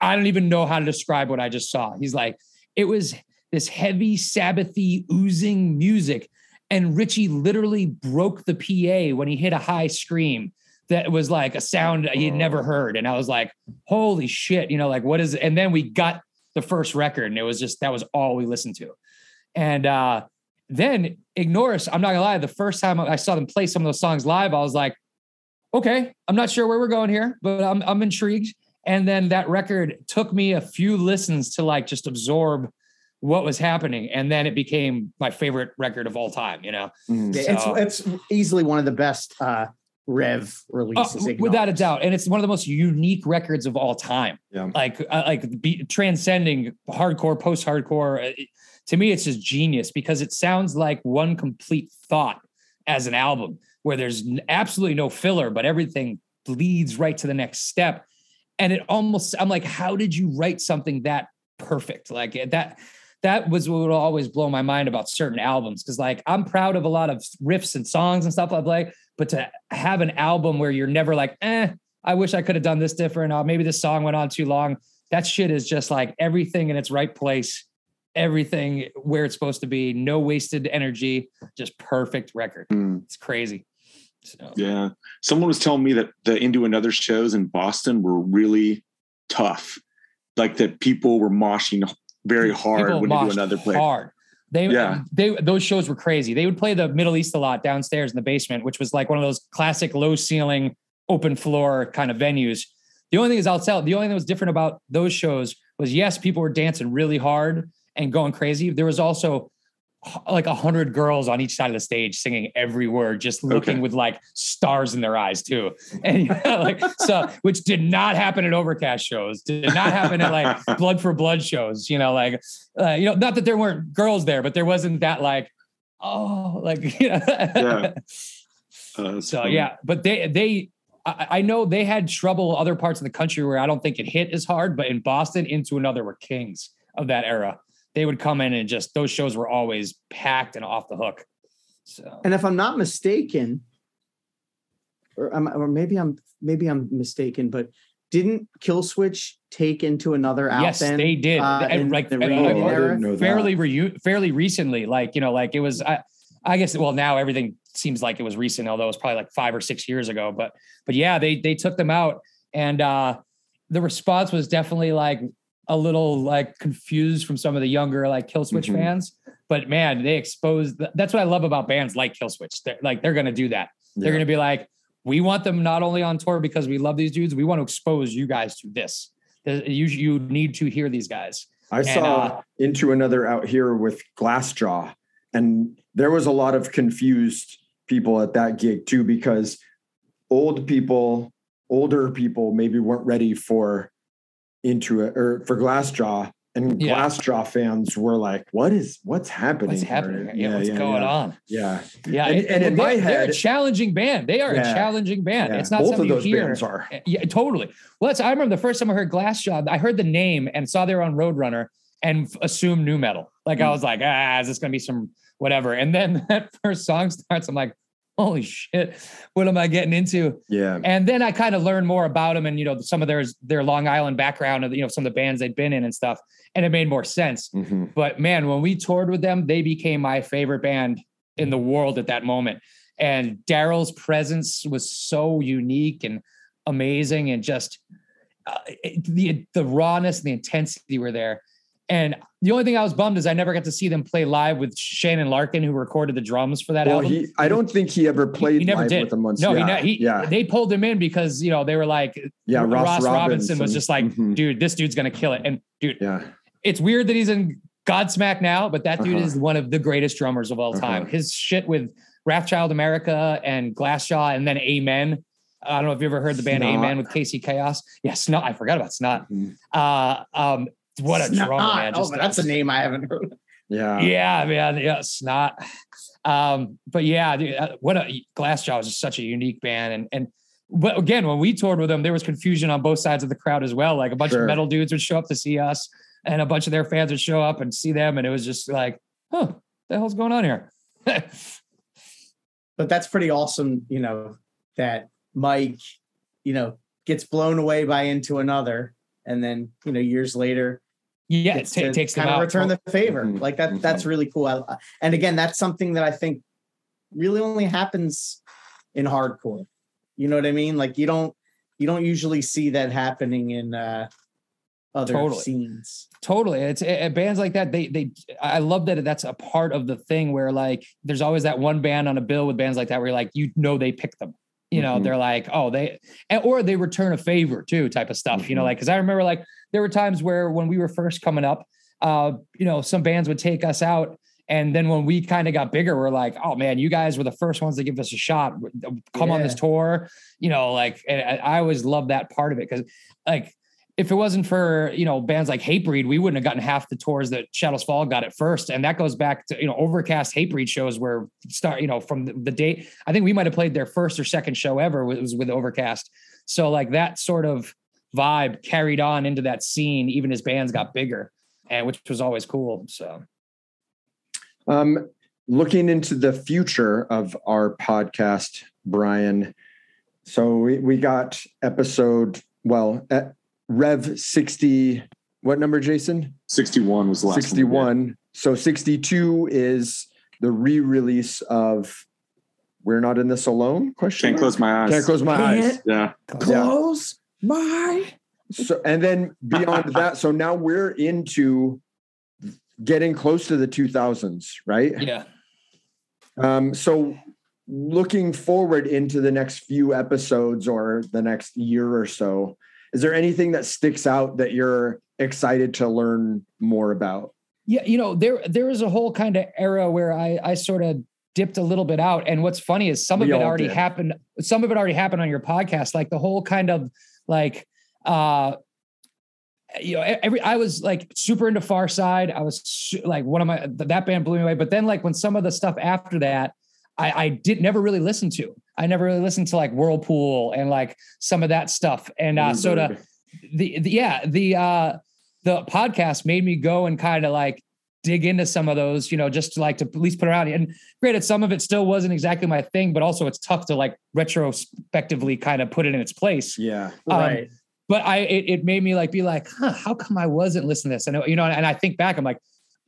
C: I don't even know how to describe what I just saw. He's like, it was this heavy Sabbathy oozing music, and Richie literally broke the PA when he hit a high scream that was like a sound he had never heard. And I was like, holy shit, you know, like what is it? And then we got the first record, and it was just that was all we listened to. And uh then Ignaurus. I'm not gonna lie, the first time I saw them play some of those songs live, I was like, okay, I'm not sure where we're going here, but I'm I'm intrigued. And then that record took me a few listens to like just absorb what was happening. And then it became my favorite record of all time, you know?
A: Yeah,
C: So-
A: it's it's easily one of the best uh, Rev
C: Oh,
A: releases.
C: without a doubt. And it's one of the most unique records of all time.
B: Yeah.
C: Like, uh, like be, transcending hardcore, post hardcore. Uh, To me, it's just genius because it sounds like one complete thought as an album where there's n- absolutely no filler, but everything leads right to the next step. And it almost, I'm like, how did you write something that perfect? Like eh, that, that was what would always blow my mind about certain albums. Cause like I'm proud of a lot of riffs and songs and stuff like that. But to have an album where you're never like, eh, I wish I could have done this different. Uh, maybe this song went on too long. That shit is just like everything in its right place, everything where it's supposed to be, no wasted energy, just perfect record.
D: Mm,
C: It's crazy. So,
D: yeah. Someone was telling me that the Into Another shows in Boston were really tough. Like that people were moshing very hard
C: people
D: when Into
C: moshed
D: Another played.
C: hard. They,
D: Yeah.
C: they, those shows were crazy. They would play the Middle East a lot downstairs in the basement, which was like one of those classic low ceiling, open floor kind of venues. The only thing is, I'll tell. The only thing that was different about those shows was yes, people were dancing really hard and going crazy. There was also like a hundred girls on each side of the stage singing every word, just looking
D: Okay.
C: with like stars in their eyes too. And you know, like so, which did not happen at overcast shows, did not happen at like blood for blood shows. You know, like uh, you know, not that there weren't girls there, but there wasn't that like, oh, like you know.
D: Yeah. Uh,
C: So
D: funny.
C: yeah, but they they I, I know they had trouble other parts of the country where I don't think it hit as hard, but in Boston, into another were kings of that era. They would come in and just those shows were always packed and off the hook. So
A: And if I'm not mistaken, or, I'm, or maybe I'm maybe I'm mistaken, but didn't Killswitch take into another out
C: yes,
A: then,
C: they did.
A: uh,
C: And, like
A: the
C: and,
A: reunion
C: like,
B: I
A: era?
B: didn't know that.
C: fairly reu- fairly recently, like you know, like it was. I, I guess well now everything seems like it was recent, although it was probably like five or six years ago. But but yeah, they they took them out, and uh the response was definitely like a little like confused from some of the younger like Killswitch
B: Mhm.
C: fans. But man, they exposed. That's what I love about bands like Killswitch. They're like they're gonna do that. They're gonna be like, we want them not only on tour because we love these dudes, we want to expose you guys to this. You you need to hear these guys.
B: I saw
C: uh,
B: into another out here with Glassjaw, and there was a lot of confused people at that gig too because old people, older people, maybe weren't ready for into it or for Glassjaw, and
C: Yeah.
B: Glassjaw fans were like, "What is what's happening?
C: What's happening? Yeah, what's going
B: yeah.
C: on?
B: Yeah,
C: Yeah,
B: And-
C: it-
B: and in my
C: they're a challenging band. They are
B: Yeah.
C: a challenging band.
B: yeah.
C: It's not
B: both
C: something
B: of those
C: you hear.
B: bands are.
C: Yeah, totally. Well, that's, I remember the first time I heard Glassjaw, I heard the name and saw they were on Roadrunner and assumed new metal. Like I
B: Mm.
C: was like, ah, is this gonna be some whatever? And then that first song starts, I'm like, holy shit, what am I getting into?
B: Yeah,
C: And then I kind of learned more about them and you know some of their their Long Island background of you know some of the bands they'd been in and stuff, and it made more sense.
B: Mhm.
C: But man, when we toured with them, they became my favorite band in the world at that moment. And Daryl's presence was so unique and amazing, and just uh, it- the the rawness and the intensity were there. And the only thing I was bummed is I never got to see them play live with Shannon Larkin, who recorded the drums for that
B: well,
C: album.
B: he I don't think he ever played He
C: never
B: live
C: did.
B: with them once.
C: no,
B: yeah,
C: he, he
B: yeah,
C: they pulled him in because you know they were like
B: yeah. Ross,
C: Robinson, was just like,
B: Mhm.
C: dude, this dude's gonna kill it. And dude,
B: yeah,
C: it's weird that he's in Godsmack now, but that dude
B: Uh-huh.
C: is one of the greatest drummers of all time.
B: Uh-huh.
C: His shit with Wrathchild America and Glassjaw and then Amen. I don't know if you ever heard the band
B: Snot.
C: Amen with Casey Chaos. Yeah, Snot. I forgot about Snot.
B: Mhm.
C: Uh, um, what a
A: Snot.
C: drummer, man.
A: Oh,
C: Just-
A: but that's a name I haven't heard.
B: yeah,
C: yeah, man. Yeah, Snot. Um, but yeah, dude, uh, what a Glassjaw is just such a unique band. And and but again, when we toured with them, there was confusion on both sides of the crowd as well. Like a bunch
B: Sure.
C: of metal dudes would show up to see us, and a bunch of their fans would show up and see them, and it was just like, huh, the hell's going on here?
A: But that's pretty awesome, you know, that Mike, you know, gets blown away by into another, and then you know years later
C: yeah, it
A: gets
C: ta-
A: to
C: takes
A: kind of return the favor.
B: Mhm.
A: Like that, that's really cool. I, and again, that's something that I think really only happens in hardcore. You know what I mean? Like you don't you don't usually see that happening in uh other
C: Totally.
A: scenes.
C: Totally. It's uh, bands like that. They they I love that that's a part of the thing where like there's always that one band on a bill with bands like that where you're like you know they pick them. You know,
B: Mhm.
C: they're like, oh, they or they return a favor too, type of stuff. You know,
B: Mhm.
C: like because I remember like there were times where when we were first coming up, uh, you know, some bands would take us out. And then when we kind of got bigger, we're like, oh man, you guys were the first ones to give us a shot. Come on this tour. You know, like and I always love that part of it because like if it wasn't for you know bands like Hatebreed, we wouldn't have gotten half the tours that Shadows Fall got at first, and that goes back to you know Overcast Hatebreed shows where start you know from the, the date. I think we might have played their first or second show ever was was with Overcast. So like that sort of vibe carried on into that scene, even as bands got bigger, and which was always cool. So
B: Um, looking into the future of our podcast, Brian. So we, we got episode, well, at Rev 60, what number, Jason?
D: 61 was the last one
B: 61. So 62 is the re-release of We're Not in This Alone? Question.
D: Can't
B: mark?
D: close my eyes.
B: Can't close my eyes.
D: Yeah.
A: Close my
B: So and then beyond that, so now we're into getting close to the 2000s, right?
C: yeah,
B: Um, so looking forward into the next few episodes or the next year or so, is there anything that sticks out that you're excited to learn more about?
C: Yeah, you know, there there is a whole kind of era where I I sort of dipped a little bit out. And what's funny is some
B: We
C: of it already
B: did.
C: happened. Some of it already happened on your podcast, like the whole kind of like uh you know every I was like super into Farside. I was su- like one of my th- that band blew me away. But then like when some of the stuff after that, I I did never really listen to. I never really listened to like Whirlpool and like some of that stuff. And uh so to the, the yeah the uh the podcast made me go and kind of like dig into some of those you know just to like to at least put around and granted some of it still wasn't exactly my thing but also it's tough to like retrospectively kind of put it in its place
B: Yeah.
C: Um,
A: Right.
C: but i it, it made me like be like huh how come i wasn't listening to this and you know and i think back i'm like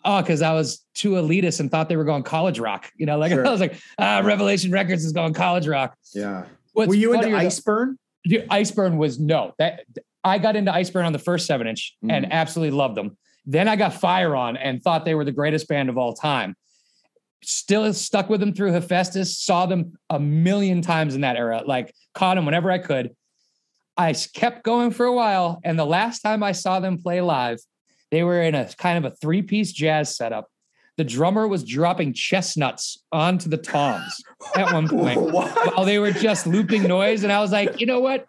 C: oh because i was too elitist and thought they were going college rock you know like
B: Sure.
C: i was like ah revelation records is going college rock
B: Yeah.
C: What's
A: Were you into
C: funnier though-
A: Iceburn?
C: Dude, Iceburn was no. That I got into Iceburn on the first seven inch and
B: Mhm.
C: absolutely loved them. Then I got Firon and thought they were the greatest band of all time. Still stuck with them through Hephaestus. Saw them a million times in that era. Like caught them whenever I could. I kept going for a while, and the last time I saw them play live, they were in a kind of a three piece jazz setup. The drummer was dropping chestnuts onto the toms at one point while they were just looping noise. And I was like, you know what?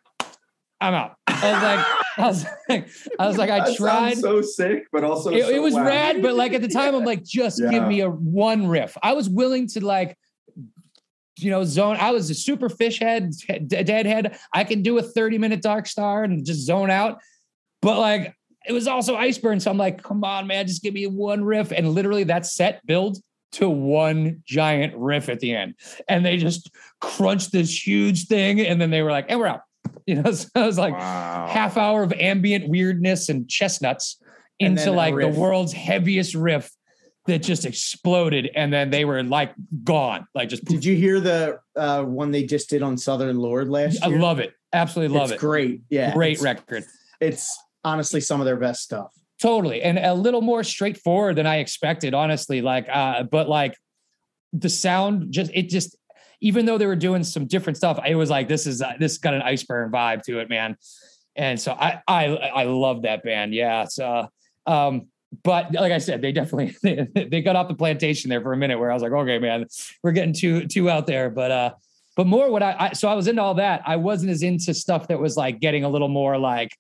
C: I'm out. I was like, I was like, I was like, I tried.
B: so sick, but also
C: It, it was rad, but like at the time, I'm like, just give me a one riff. I was willing to like, you know, zone. I was a super Phish head, deadhead. I can do a 30 minute dark star and just zone out. But like, it was also Iceburn. So I'm like, come on, man, just give me one riff. And literally that set build to one giant riff at the end. And they just crunched this huge thing. And then they were like, and we're out. You know, so I was like,
B: wow.
C: half hour of ambient weirdness and chestnuts
A: And
C: into
A: then
C: like the world's heaviest riff that just exploded and then they were like gone like just
A: Did you hear the uh, one they just did on Southern Lord last
C: i love it absolutely love it.
A: it's
C: it
A: great. Yeah.
C: great
A: it's,
C: record
A: It's honestly some of their best stuff.
C: totally and a little more straightforward than i expected honestly like uh but like the sound just it just even though they were doing some different stuff it was like this is uh, this got an Iceburn vibe to it man and so i i i love that band yeah so um but like I said, they definitely they, they got off the plantation there for a minute where I was like, okay, man, we're getting too too out there. But uh, but more what I, I so I was into all that. I wasn't as into stuff that was like getting a little more like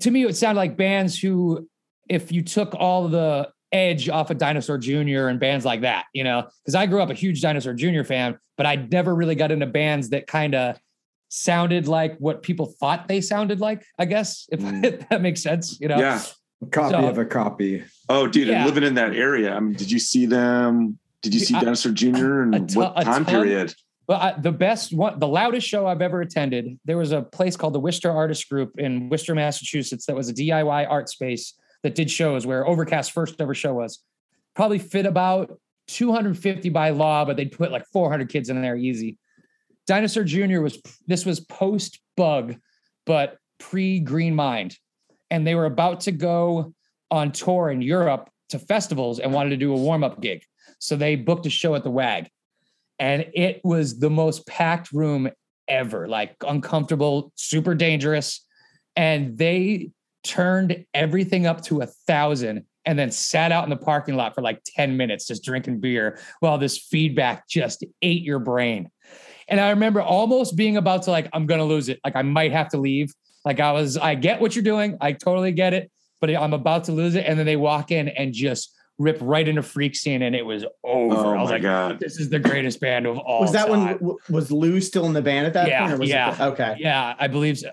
C: to me, it sounded like bands who, if you took all the edge off of Dinosaur Jr. and bands like that, you know, because I grew up a huge Dinosaur Jr. fan, but I never really got into bands that kind of sounded like what people thought they sounded like, I guess, if,
B: Mm.
C: if that makes sense, you know?
D: Yeah.
B: copy
C: So-
B: of a copy.
D: Oh, dude,
C: Yeah.
D: and living in that area. I mean, did you see them? Did you see
C: I-
D: Dinosaur Jr. and
C: a ton-
D: what time
C: ton.
D: period?
C: But I, the best one, the loudest show I've ever attended, there was a place called the Worcester Artist Group in Worcester, Massachusetts, that was a DIY art space that did shows where Overcast first ever show was. Probably fit about 250 by law, but they'd put like 400 kids in there easy. Dinosaur Jr. was this was post bug, but pre Green Mind, and they were about to go on tour in Europe to festivals and wanted to do a warm up gig. So they booked a show at the WAG and it was the most packed room ever like uncomfortable super dangerous and they turned everything up to a thousand and then sat out in the parking lot for like 10 minutes just drinking beer while this feedback just ate your brain and i remember almost being about to like i'm gonna lose it like i might have to leave like i was i get what you're doing i totally get it but i'm about to lose it and then they walk in and just rip right into freak scene and it was over
D: Oh
C: i was
D: my
C: like
D: god.
C: this is the greatest band of all
A: was that
C: time.
A: when was Lou still in the band at that
C: Yeah,
A: point? Or was it-
C: yeah.
A: okay.
C: Yeah, I believe so.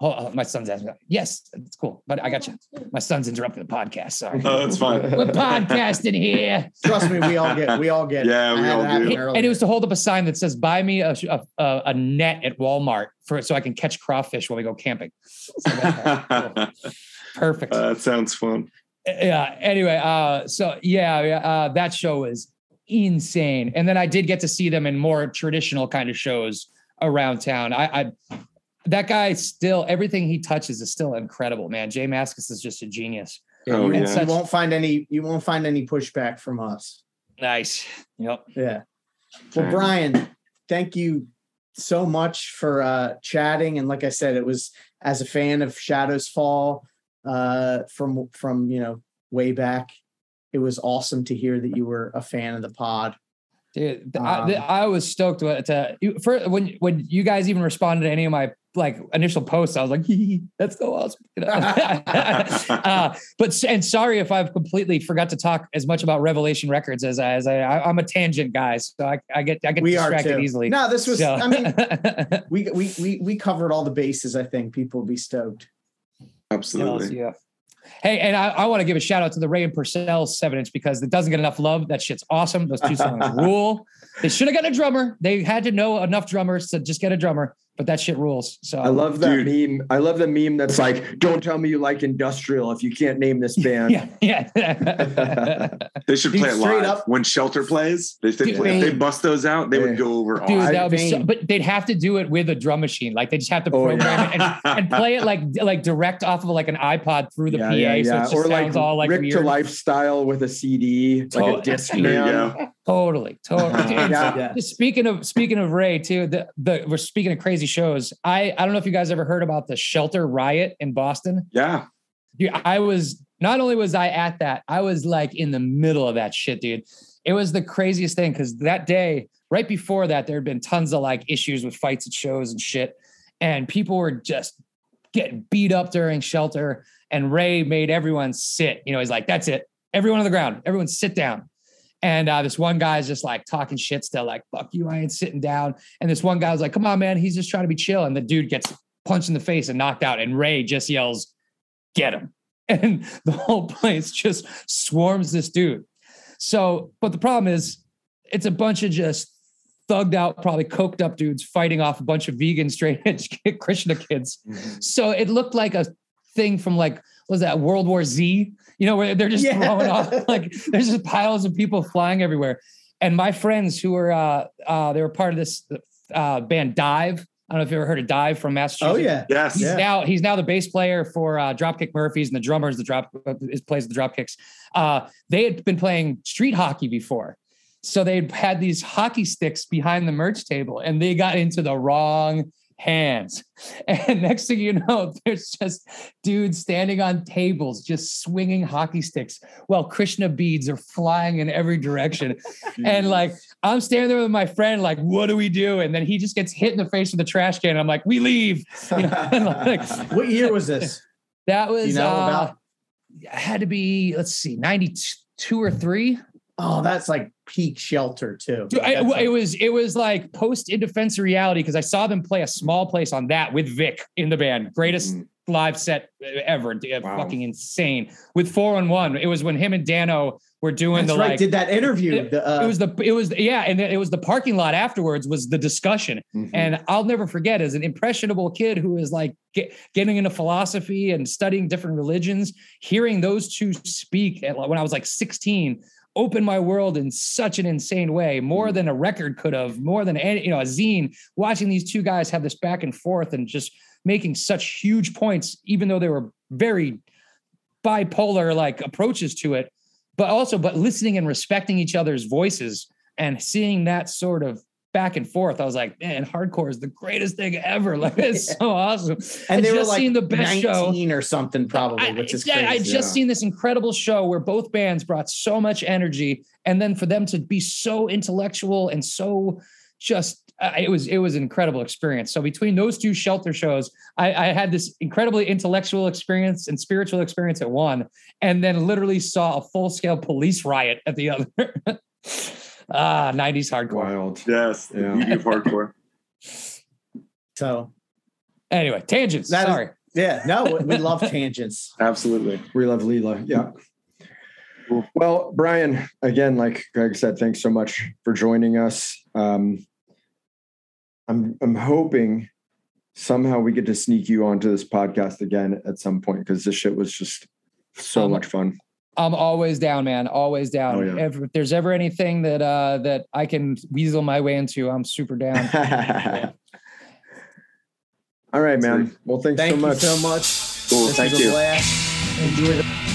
C: Yeah. Hold on, my son's asking. Yes, it's cool, but I got you. My son's interrupting the podcast. Sorry.
D: Oh, that's fine.
C: We're podcasting here.
A: Trust me, we all get we all get. it.
D: Yeah,
A: I
D: we
A: had
D: all
A: that
D: do.
A: happen
C: And it was to hold up a sign that says, "Buy me a, a, a, a net at Walmart for so I can catch crawfish when we go camping." So cool. Perfect.
D: Uh, that sounds fun.
C: yeah. Anyway, uh, so yeah, yeah, uh, that show was insane. And then I did get to see them in more traditional kind of shows around town. I, I that guy still everything he touches is still incredible, man. J Mascis is just a genius.
A: Yeah,
D: Oh,
A: you,
D: yeah.
A: won't- you won't find any. You won't find any pushback from us.
C: Nice. Yep.
A: Yeah. Well, Brian, thank you so much for uh, chatting. And like I said, it was as a fan of Shadows Fall uh, from from you know way back. It was awesome to hear that you were a fan of the pod.
C: Dude, th-
A: Um,
C: I, I was stoked to, to for when when you guys even responded to any of my like initial posts. I was like, "That's so awesome!" You know? uh, but and sorry if I've completely forgot to talk as much about Revelation Records as I, as I, I I'm a tangent guy, so I, I get I get
A: We
C: distracted
A: too.
C: easily.
A: No, this was.
C: So-
A: I mean, we we we we covered all the bases. I think people would be stoked.
D: Absolutely.
C: yeah. Hey, and I, I want to give a shout out to the Ray and Porcell seven inch because it doesn't get enough love. That shit's awesome. Those two songs rule. They should have got a drummer. They had to know enough drummers to just get a drummer, but that shit rules. So
B: I love that
D: Dude.
B: meme. I love the meme that's like, "Don't tell me you like industrial if you can't name this band."
C: yeah, yeah.
D: They should
A: Dude,
D: play it
A: straight
D: live
A: up-
D: when Shelter plays. They,
C: Dude,
D: play, if they bust those out, they
B: Yeah.
D: would go over.
C: Dude,
D: awesome.
C: that would be so, but they'd have to do it with a drum machine. Like they just have to
B: Oh,
C: program
B: yeah.
C: it and, and play it like like direct off of like an iPod through the
B: yeah,
C: PA.
B: yeah,
C: So it just
B: Or like,
C: sounds all like
B: Rick
C: weird.
B: to Lifestyle with a CD, like
C: Oh,
B: a disc
D: there you go.
C: Totally, totally. Dude,
B: Yeah.
A: Yeah.
C: Just speaking of speaking of Ray too, the, the we're speaking of crazy shows. I I don't know if you guys ever heard about the Shelter riot in Boston.
D: Yeah.
C: Dude, I was not only was I at that, I was like in the middle of that shit, dude. It was the craziest thing because that day, right before that, there had been tons of like issues with fights at shows and shit, and people were just getting beat up during Shelter. And Ray made everyone sit. You know, he's like, "That's it, everyone on the ground, everyone sit down." And uh, this one guy is just like talking shit still, like, fuck you, I ain't sitting down. And this one guy was like, come on, man, he's just trying to be chill. And the dude gets punched in the face and knocked out. And Ray just yells, get him. And the whole place just swarms this dude. So, but the problem is, it's a bunch of just thugged out, probably coked up dudes fighting off a bunch of vegan straight edge Krishna kids. So it looked like a thing from like, what was that World War Z? You know, where they're just
A: Yeah.
C: throwing off like there's just piles of people flying everywhere. And my friends who were uh uh they were part of this uh band Dive. I don't know if you ever heard of Dive from Massachusetts.
A: Oh yeah.
D: Yes.
C: He's
A: Yeah.
C: now he's now the bass player for uh, Dropkick Murphys and the drummer is the drop uh, is plays the Dropkicks. Uh, they had been playing street hockey before, so they had these hockey sticks behind the merch table, and they got into the wrong hands. And next thing you know, there's just dudes standing on tables, just swinging hockey sticks, while Krishna beads are flying in every direction. and like I'm standing there with my friend, like, what do we do? And then he just gets hit in the face with a trash can. I'm like, we leave. You know, like,
A: What year was this?
C: that was
A: you know
C: uh,
A: about-
C: had to be let's see, 92 or three.
A: Oh, that's like peak shelter too.
C: Dude, I-
A: That's
C: it was it was like post in defense of reality because I saw them play a small place on that with Vic in the band. Greatest
B: Mhm.
C: live set ever.
B: Wow.
C: Fucking insane. With four on one. It was when him and Dano were doing
A: That's
C: the
A: right.
C: like
A: Did that interview?
C: it-
A: the, uh,
C: it was the it was yeah, and it was the parking lot afterwards was the discussion.
B: Mhm.
C: And I'll never forget as an impressionable kid who is like get, getting into philosophy and studying different religions, hearing those two speak at, when I was like 16 opened my world in such an insane way, more than a record could have, more than any, you know, a zine. Watching these two guys have this back and forth and just making such huge points, even though they were very bipolar like approaches to it, but also but listening and respecting each other's voices and seeing that sort of back and forth. I was like, man, hardcore is the greatest thing ever. Like it's so awesome.
A: and they
C: I
A: were
C: just
A: like
C: seen the best show.
A: or something probably,
C: I,
A: which is
C: yeah,
A: crazy.
C: I just
B: yeah.
C: seen this incredible show where both bands brought so much energy, and then for them to be so intellectual and so just uh, it was it was an incredible experience. So between those two shelter shows, I, I had this incredibly intellectual experience and spiritual experience at one, and then literally saw a full scale police riot at the other. ah, nineties hardcore.
B: Wild.
D: Yes. The
B: Yeah.
D: beauty of hardcore.
A: so
C: Anyway, tangents.
A: That is-
C: Sorry.
A: yeah, no, we- we love tangents.
D: Absolutely.
B: We love Leela. Yeah.
D: Cool.
B: Well, Brian, again, like Greg said, thanks so much for joining us. Um, I'm I'm hoping somehow we get to sneak you onto this podcast again at some point because this shit was just so
C: Um,
B: much fun.
C: I'm always down, man. Always down.
B: Oh, yeah.
C: if, if there's ever anything that uh that I can weasel my way into, I'm super down.
B: All right, man. Well, thanks
A: Thank
B: so much.
A: you so much.
D: Cool.
A: This
D: Thank
A: was a
D: you.
A: blast. Enjoy the